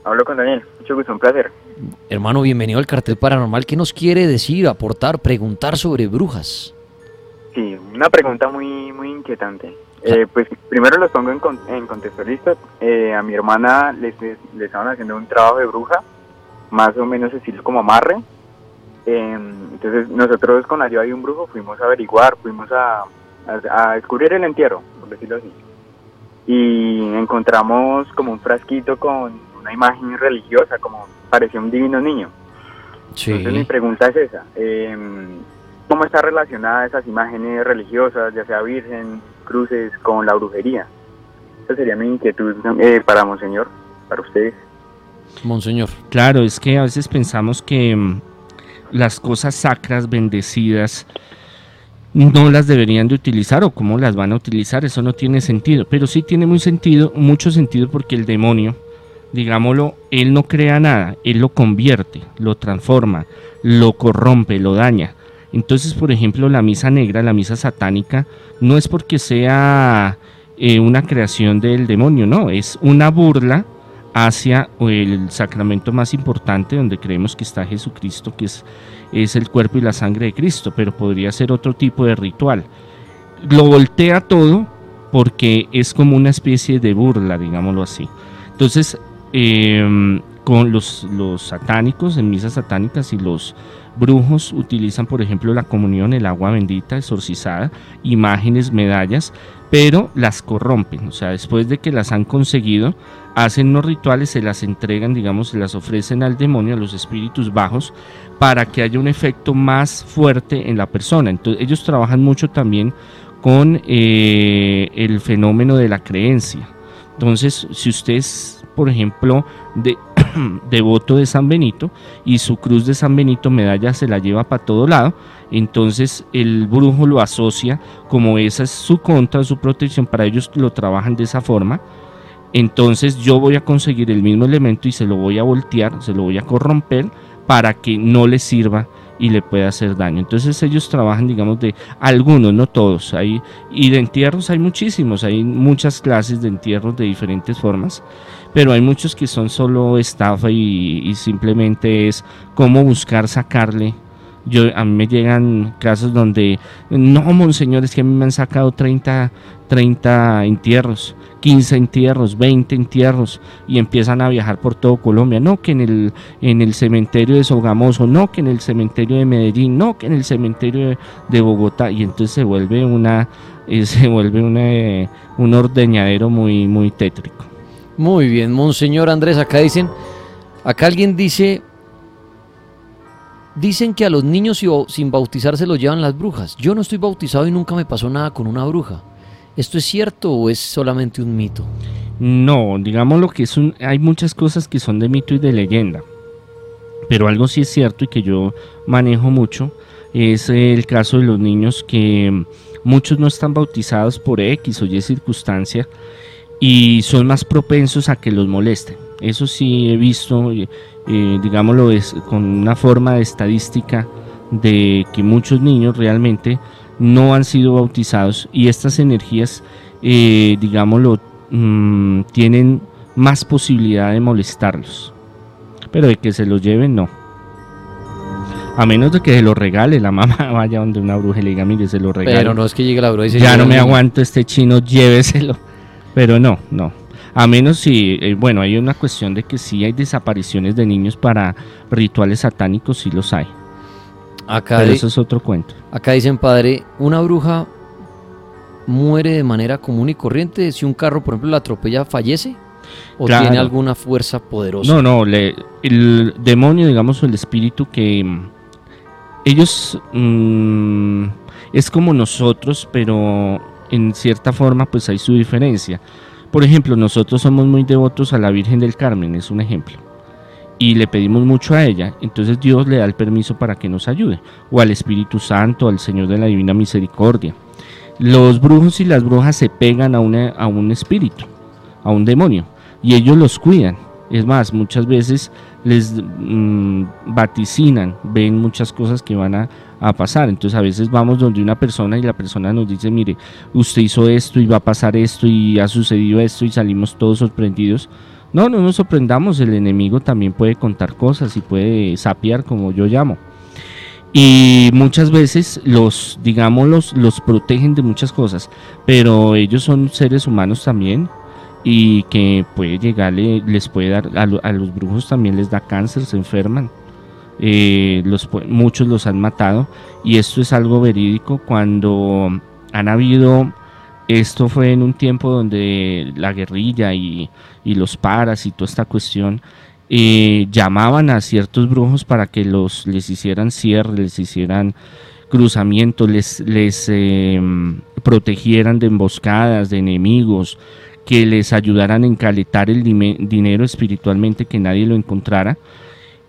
S7: Hablo con Daniel, mucho gusto, un placer.
S2: Hermano, bienvenido al cartel paranormal. ¿Qué nos quiere decir, aportar, preguntar sobre brujas?
S7: Sí, una pregunta muy, muy inquietante. Eh, pues primero los pongo en, en contexto listo. Eh, a mi hermana le, estaban haciendo un trabajo de bruja, más o menos estilo como amarre. Em, entonces nosotros con la ayuda de un brujo fuimos a averiguar, fuimos a, a, descubrir el entierro, por decirlo así. Y encontramos como un frasquito con una imagen religiosa, como parecía un divino niño. Entonces mi pregunta es esa. Eh, ¿Cómo está relacionada esas imágenes religiosas, ya sea virgen, cruces, con la brujería? Esa sería mi inquietud eh, para Monseñor, para ustedes.
S2: Monseñor.
S4: Claro, es que a veces pensamos que mm, las cosas sacras, bendecidas, no las deberían de utilizar o cómo las van a utilizar, eso no tiene sentido, pero sí tiene muy sentido, mucho sentido porque el demonio, digámoslo, él no crea nada, él lo convierte, lo transforma, lo corrompe, lo daña. Entonces, por ejemplo, la misa negra, la misa satánica, no es porque sea eh, una creación del demonio, no, es una burla hacia el sacramento más importante donde creemos que está Jesucristo, que es, el cuerpo y la sangre de Cristo, pero podría ser otro tipo de ritual. Lo voltea todo porque es como una especie de burla, digámoslo así. Entonces, em, con los satánicos, en misas satánicas y los brujos utilizan, por ejemplo, la comunión, el agua bendita, exorcizada, imágenes, medallas, pero las corrompen. O sea, después de que las han conseguido, hacen unos rituales, se las entregan, digamos, se las ofrecen al demonio, a los espíritus bajos, para que haya un efecto más fuerte en la persona. Entonces, ellos trabajan mucho también con eh, el fenómeno de la creencia. Entonces, si ustedes, por ejemplo, de, devoto de San Benito y su cruz de San Benito medalla se la lleva para todo lado, entonces el brujo lo asocia como esa es su contra, su protección, para ellos lo trabajan de esa forma. Entonces yo voy a conseguir el mismo elemento y se lo voy a voltear, se lo voy a corromper para que no le sirva y le puede hacer daño. Entonces ellos trabajan, digamos, de algunos, no todos. Hay, y de entierros hay muchísimos, hay muchas clases de entierros de diferentes formas, pero hay muchos que son solo estafa y, simplemente es cómo buscar sacarle. Yo, a mí me llegan casos donde, no, monseñor, es que a mí me han sacado 30, 30 entierros 15 entierros, 20 entierros y empiezan a viajar por todo Colombia. No que en el, en el cementerio de Sogamoso, no que en el cementerio de Medellín, no que en el cementerio de, Bogotá y entonces se vuelve una eh, se vuelve una, eh, un ordeñadero muy muy tétrico.
S2: Muy bien, monseñor Andrés, acá dicen, acá alguien dice Dicen que a los niños sin bautizar se los llevan las brujas. Yo no estoy bautizado y nunca me pasó nada con una bruja. ¿Esto es cierto o es solamente un mito?
S4: No, digamos lo que es un, hay muchas cosas que son de mito y de leyenda, pero algo sí es cierto y que yo manejo mucho es el caso de los niños que muchos no están bautizados por X o Y circunstancia y son más propensos a que los molesten. Eso sí he visto, eh, digámoslo, es con una forma de estadística de que muchos niños realmente no han sido bautizados y estas energías, eh, digámoslo, mm, tienen más posibilidad de molestarlos. Pero de que se los lleven, no. A menos de que se lo regale, la mamá vaya donde una bruja y le diga, mire, se lo regale.
S2: Pero no es que llegue la bruja y se
S4: Ya no me aguanto este chino, lléveselo. Pero no, no. A menos si, eh, bueno, hay una cuestión de que sí hay desapariciones de niños para rituales satánicos, sí los hay.
S2: Acá
S4: Pero eso es otro cuento.
S2: Acá dicen, padre, una bruja muere de manera común y corriente. Si un carro, por ejemplo, la atropella, fallece. ¿O tiene alguna fuerza poderosa?
S4: No, no, el demonio, digamos, el espíritu que mm, ellos mm, es como nosotros, pero en cierta forma pues hay su diferencia. Por ejemplo, nosotros somos muy devotos a la Virgen del Carmen, es un ejemplo y le pedimos mucho a ella, entonces Dios le da el permiso para que nos ayude, o al Espíritu Santo, al Señor de la Divina Misericordia. Los brujos y las brujas se pegan a, a un espíritu, a un demonio, y ellos los cuidan. Es más, muchas veces les mm, vaticinan, ven muchas cosas que van a, a, pasar. Entonces a veces vamos donde una persona y la persona nos dice, mire, usted hizo esto y va a pasar esto y ha sucedido esto y salimos todos sorprendidos. No, no nos sorprendamos, el enemigo también puede contar cosas y puede sapear como yo llamo. Y muchas veces los, digamos, los, los protegen de muchas cosas, pero ellos son seres humanos también y que puede llegarle, les puede dar, a, los brujos también les da cáncer, se enferman. Eh, los, muchos los han matado y esto es algo verídico cuando han habido, esto fue en un tiempo donde la guerrilla y, los paras y toda esta cuestión eh, llamaban a ciertos brujos para que los, les hicieran cierre, les hicieran cruzamientos, les, les em, protegieran de emboscadas, de enemigos, que les ayudaran a encaletar el dinero espiritualmente, que nadie lo encontrara.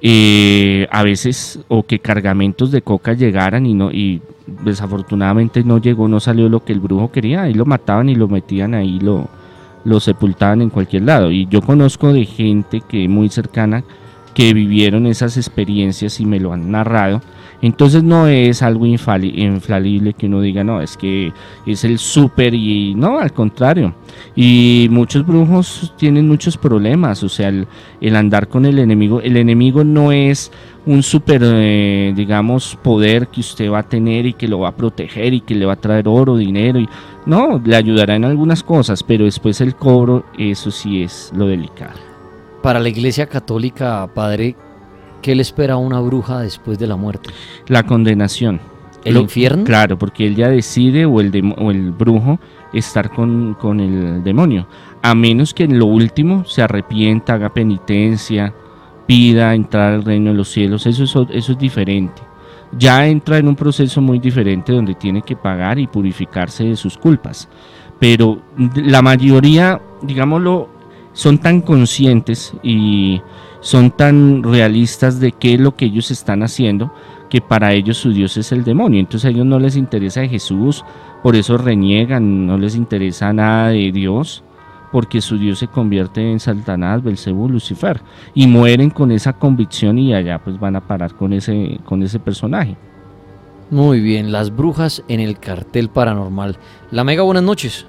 S4: Eh, a veces, o que cargamentos de coca llegaran y, no, y desafortunadamente no llegó, no salió lo que el brujo quería, ahí lo mataban y lo metían ahí, lo, lo sepultaban en cualquier lado. Y yo conozco de gente que muy cercana que vivieron esas experiencias y me lo han narrado. Entonces no es algo infalible que uno diga, no, es que es el súper y no, al contrario. Y muchos brujos tienen muchos problemas, o sea, el, andar con el enemigo, el enemigo no es un súper, eh, digamos, poder que usted va a tener y que lo va a proteger y que le va a traer oro, dinero. Y, no, le ayudará en algunas cosas, pero después el cobro, eso sí es lo delicado
S2: para la Iglesia Católica, Padre, ¿qué le espera a una bruja después de la muerte?
S4: La condenación.
S2: ¿El infierno?
S4: Claro, porque él ya decide o el, o el brujo estar con, con, el demonio, a menos que en lo último se arrepienta, haga penitencia, pida entrar al reino de los cielos, eso es, eso es diferente. Ya entra en un proceso muy diferente donde tiene que pagar y purificarse de sus culpas. Pero la mayoría, digámoslo, son tan conscientes y son tan realistas de qué es lo que ellos están haciendo que para ellos su Dios es el demonio. Entonces a ellos no les interesa de Jesús, por eso reniegan, no les interesa nada de Dios, porque su Dios se convierte en Satanás, Belcebú, Lucifer, y mueren con esa convicción y allá pues van a parar con ese, con ese personaje.
S2: Muy bien, las brujas en el cartel paranormal. La Mega, buenas noches.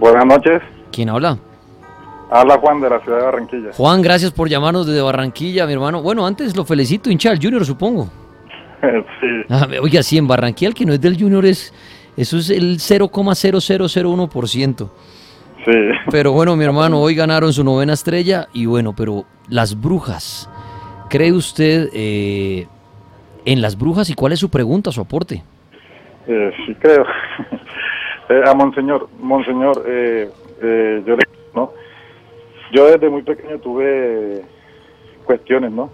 S8: Buenas noches.
S2: ¿Quién habla?
S8: Habla Juan de la ciudad de Barranquilla.
S2: Juan, gracias por llamarnos desde Barranquilla, mi hermano. Bueno, antes lo felicito, hincha del Junior, supongo.
S8: sí.
S2: Ah, oiga, sí, en Barranquilla el que no es del Junior es, eso es el 0,0001%.
S8: Sí.
S2: Pero bueno, mi hermano, hoy ganaron su novena estrella y bueno, pero las brujas, ¿cree usted eh, en las brujas y cuál es su pregunta, su aporte?
S8: Eh, sí, creo. Eh, a Monseñor, Monseñor, yo le, ¿no? Yo desde muy pequeño tuve cuestiones, ¿no?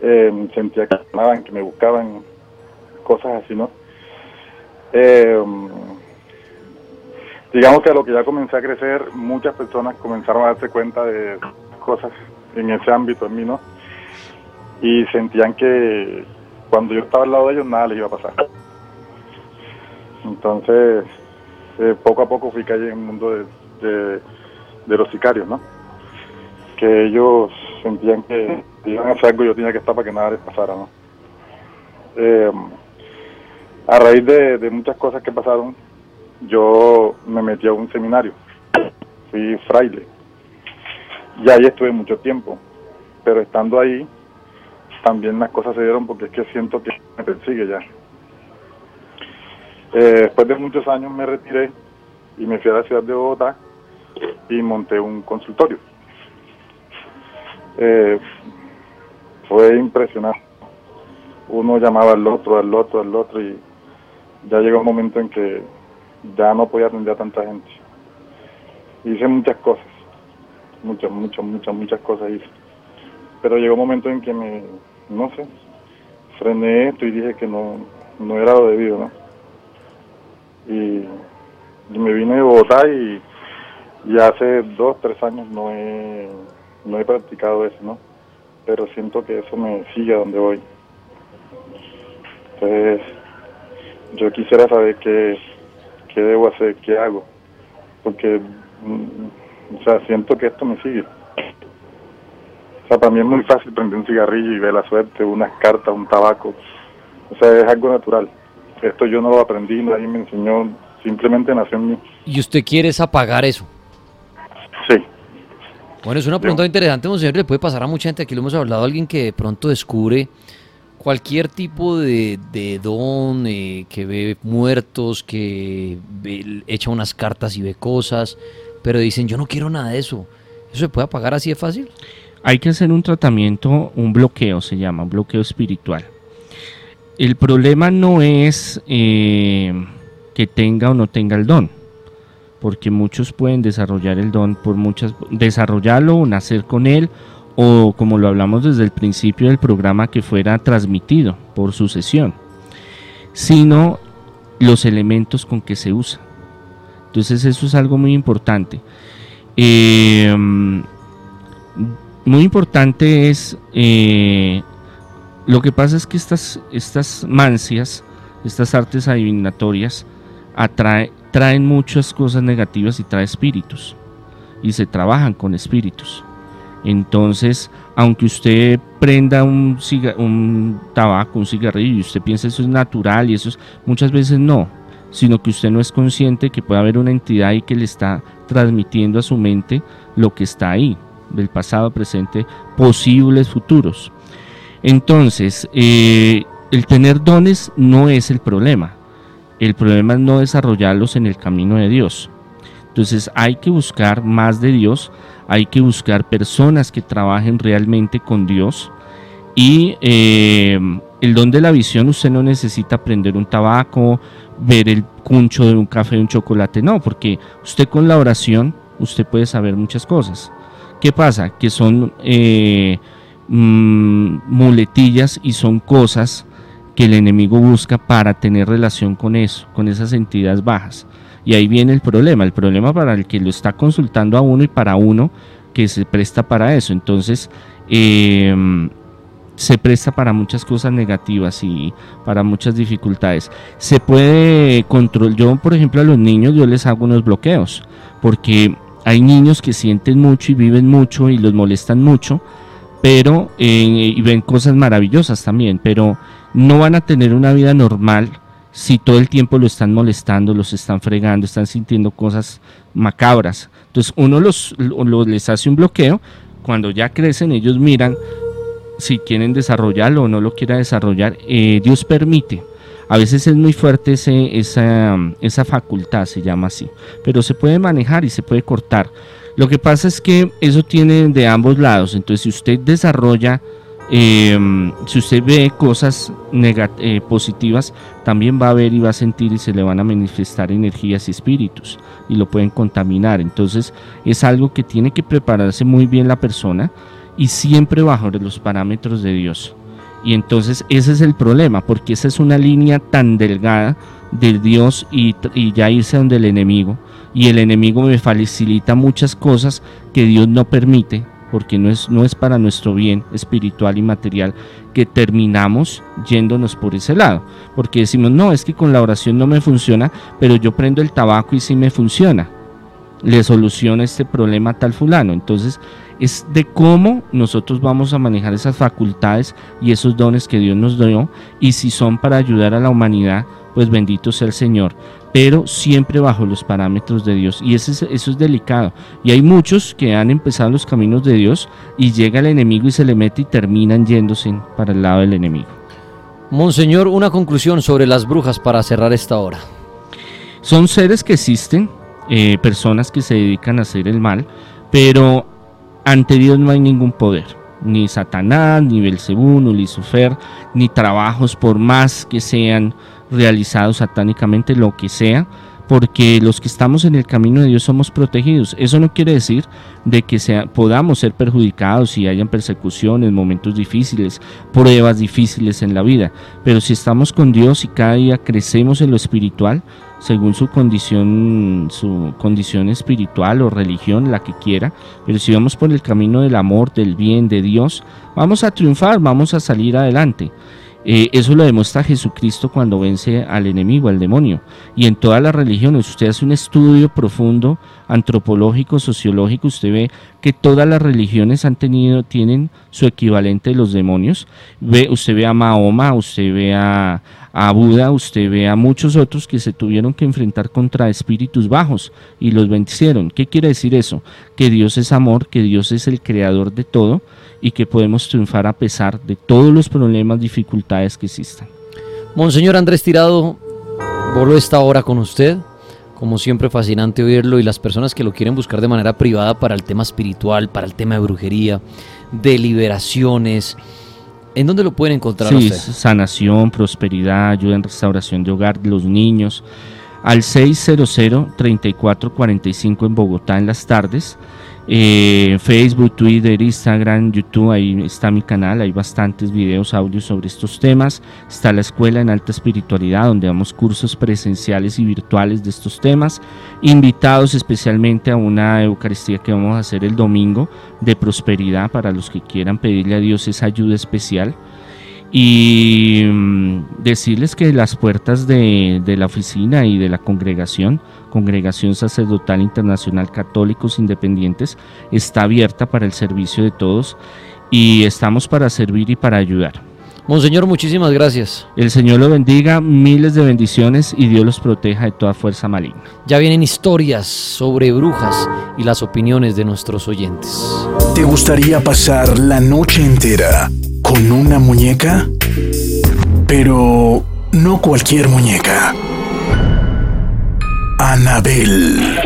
S8: Eh, sentía que me que me buscaban, cosas así, ¿no? Eh, digamos que a lo que ya comencé a crecer, muchas personas comenzaron a darse cuenta de cosas en ese ámbito en mí, ¿no? Y sentían que cuando yo estaba al lado de ellos nada les iba a pasar. Entonces, eh, poco a poco fui cayendo en el mundo de los sicarios, ¿no? Que ellos sentían que iban a hacer algo yo tenía que estar para que nada les pasara, ¿no? Eh, a raíz de, muchas cosas que pasaron, yo me metí a un seminario, fui fraile, y ahí estuve mucho tiempo, pero estando ahí, también las cosas se dieron porque es que siento que me persigue ya. Eh, después de muchos años me retiré y me fui a la ciudad de Bogotá y monté un consultorio eh, fue impresionante. Uno llamaba al otro, al otro, al otro y ya llegó un momento en que ya no podía atender a tanta gente. Hice muchas cosas, muchas, muchas, muchas, muchas cosas hice. Pero llegó un momento en que me, no sé, frené esto y dije que no, no era lo debido, ¿no? Y, me vine de Bogotá y, y hace dos, tres años no he no he practicado eso, ¿no? Pero siento que eso me sigue a donde voy. Entonces, yo quisiera saber qué, ¿qué debo hacer? ¿Qué hago? Porque, mm, o sea, siento que esto me sigue. O sea, para mí es muy fácil prender un cigarrillo y ver la suerte, unas cartas, un tabaco. O sea, es algo natural. Esto yo no lo aprendí, nadie me enseñó, simplemente nació en mí.
S2: ¿Y usted quiere apagar eso? Bueno, es una pregunta interesante, monseñor. Le puede pasar a mucha gente. Aquí lo hemos hablado. Alguien que de pronto descubre cualquier tipo de, don, eh, que ve muertos, que echa unas cartas y ve cosas, pero dicen, yo no quiero nada de eso. ¿Eso se puede apagar así de fácil?
S4: Hay que hacer un tratamiento, un bloqueo se llama, un bloqueo espiritual. El problema no es eh, que tenga o no tenga el don porque muchos pueden desarrollar el don por muchas desarrollarlo o nacer con él o como lo hablamos desde el principio del programa que fuera transmitido por sucesión sino los elementos con que se usa. Entonces eso es algo muy importante. Em, muy importante es eh, lo que pasa es que estas, estas mancias estas artes adivinatorias atrae, traen muchas cosas negativas y trae espíritus. Y se trabajan con espíritus. Entonces, aunque usted prenda un, un tabaco, un cigarrillo, y usted piensa eso es natural y eso es, muchas veces no, sino que usted no es consciente que puede haber una entidad ahí que le está transmitiendo a su mente lo que está ahí, del pasado, presente, posibles futuros. Entonces, eh, el tener dones no es el problema. El problema es no desarrollarlos en el camino de Dios. Entonces hay que buscar más de Dios, hay que buscar personas que trabajen realmente con Dios. Y eh, el don de la visión, usted no necesita prender un tabaco, ver el cuncho de un café, un chocolate, no, porque usted con la oración, usted puede saber muchas cosas. ¿Qué pasa? Que son eh, mm, muletillas y son cosas que el enemigo busca para tener relación con eso, con esas entidades bajas. Y ahí viene el problema, el problema para el que lo está consultando a uno y para uno que se presta para eso. Entonces, em, se presta para muchas cosas negativas y para muchas dificultades. Se puede controlar, yo por ejemplo a los niños yo les hago unos bloqueos, porque hay niños que sienten mucho y viven mucho y los molestan mucho, pero eh, y ven cosas maravillosas también, pero no van a tener una vida normal si todo el tiempo lo están molestando, los están fregando, están sintiendo cosas macabras. Entonces uno los, les hace un bloqueo, cuando ya crecen ellos miran si quieren desarrollarlo o no lo quiera desarrollar, eh, Dios permite. A veces es muy fuerte esa, esa facultad, se llama así, pero se puede manejar y se puede cortar. Lo que pasa es que eso tiene de ambos lados, entonces si usted desarrolla Em, si usted ve cosas eh, positivas, también va a ver y va a sentir y se le van a manifestar energías y espíritus y lo pueden contaminar. Entonces es algo que tiene que prepararse muy bien la persona y siempre bajo los parámetros de Dios. Y entonces ese es el problema, porque esa es una línea tan delgada de Dios y, y ya irse donde el enemigo. Y el enemigo me facilita muchas cosas que Dios no permite porque no es, no es para nuestro bien espiritual y material que terminamos yéndonos por ese lado. Porque decimos, no, es que con la oración no me funciona, pero yo prendo el tabaco y sí me funciona. Le soluciona este problema a tal fulano. Entonces, es de cómo nosotros vamos a manejar esas facultades y esos dones que Dios nos dio y si son para ayudar a la humanidad, pues bendito sea el Señor pero siempre bajo los parámetros de Dios. Y eso es, eso es delicado. Y hay muchos que han empezado los caminos de Dios y llega el enemigo y se le mete y terminan yéndose para el lado del enemigo.
S2: Monseñor, una conclusión sobre las brujas para cerrar esta hora.
S4: Son seres que existen, eh, personas que se dedican a hacer el mal, pero ante Dios no hay ningún poder. Ni Satanás, ni Belcebú, ni Lucifer, ni trabajos por más que sean realizado satánicamente, lo que sea, porque los que estamos en el camino de Dios somos protegidos. Eso no quiere decir de que sea, podamos ser perjudicados si hayan persecuciones, momentos difíciles, pruebas difíciles en la vida, pero si estamos con Dios y cada día crecemos en lo espiritual, según su condición, su condición espiritual o religión, la que quiera, pero si vamos por el camino del amor, del bien, de Dios, vamos a triunfar, vamos a salir adelante. Eh, eso lo demuestra Jesucristo cuando vence al enemigo, al demonio. Y en todas las religiones, usted hace un estudio profundo, antropológico, sociológico, usted ve que todas las religiones han tenido, tienen su equivalente de los demonios. Ve, usted ve a Mahoma, usted ve a, a Buda, usted ve a muchos otros que se tuvieron que enfrentar contra espíritus bajos y los vencieron. ¿Qué quiere decir eso? Que Dios es amor, que Dios es el creador de todo y que podemos triunfar a pesar de todos los problemas, dificultades que existan.
S2: Monseñor Andrés Tirado, voló esta hora con usted. Como siempre, fascinante oírlo y las personas que lo quieren buscar de manera privada para el tema espiritual, para el tema de brujería, de liberaciones. ¿En dónde lo pueden encontrar
S4: sí, Sanación, prosperidad, ayuda en restauración de hogar de los niños. Al 600-3445 en Bogotá en las tardes eh, Facebook, Twitter, Instagram, YouTube, ahí está mi canal, hay bastantes videos, audios sobre estos temas. Está la escuela en alta espiritualidad, donde damos cursos presenciales y virtuales de estos temas. Invitados especialmente a una Eucaristía que vamos a hacer el domingo de prosperidad para los que quieran pedirle a Dios esa ayuda especial y mm, decirles que las puertas de, la oficina y de la congregación, Congregación Sacerdotal Internacional Católicos Independientes, está abierta para el servicio de todos y estamos para servir y para ayudar.
S2: Monseñor, muchísimas gracias.
S4: El Señor lo bendiga, miles de bendiciones y Dios los proteja de toda fuerza maligna.
S2: Ya vienen historias sobre brujas y las opiniones de nuestros oyentes.
S1: ¿Te gustaría pasar la noche entera con una muñeca? Pero no cualquier muñeca. Anabel.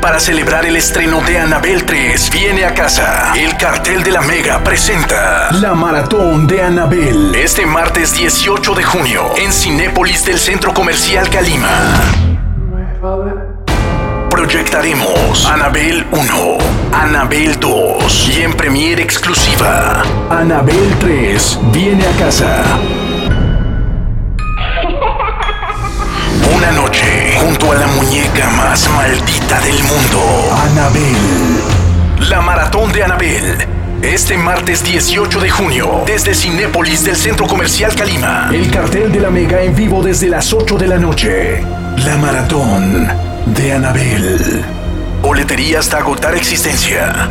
S1: Para celebrar el estreno de Anabel 3, viene a casa. El cartel de la Mega presenta la maratón de Anabel. Este martes 18 de junio en Cinépolis del Centro Comercial Calima. Proyectaremos Anabel 1, Anabel 2 y en premiere exclusiva, Anabel 3 viene a casa. Una noche junto a la muñeca más maldita del mundo, Anabel. La maratón de Anabel. Este martes 18 de junio, desde Cinépolis del Centro Comercial Calima. El cartel de la Mega en vivo desde las 8 de la noche. La maratón de Anabel. Boletería hasta agotar existencia.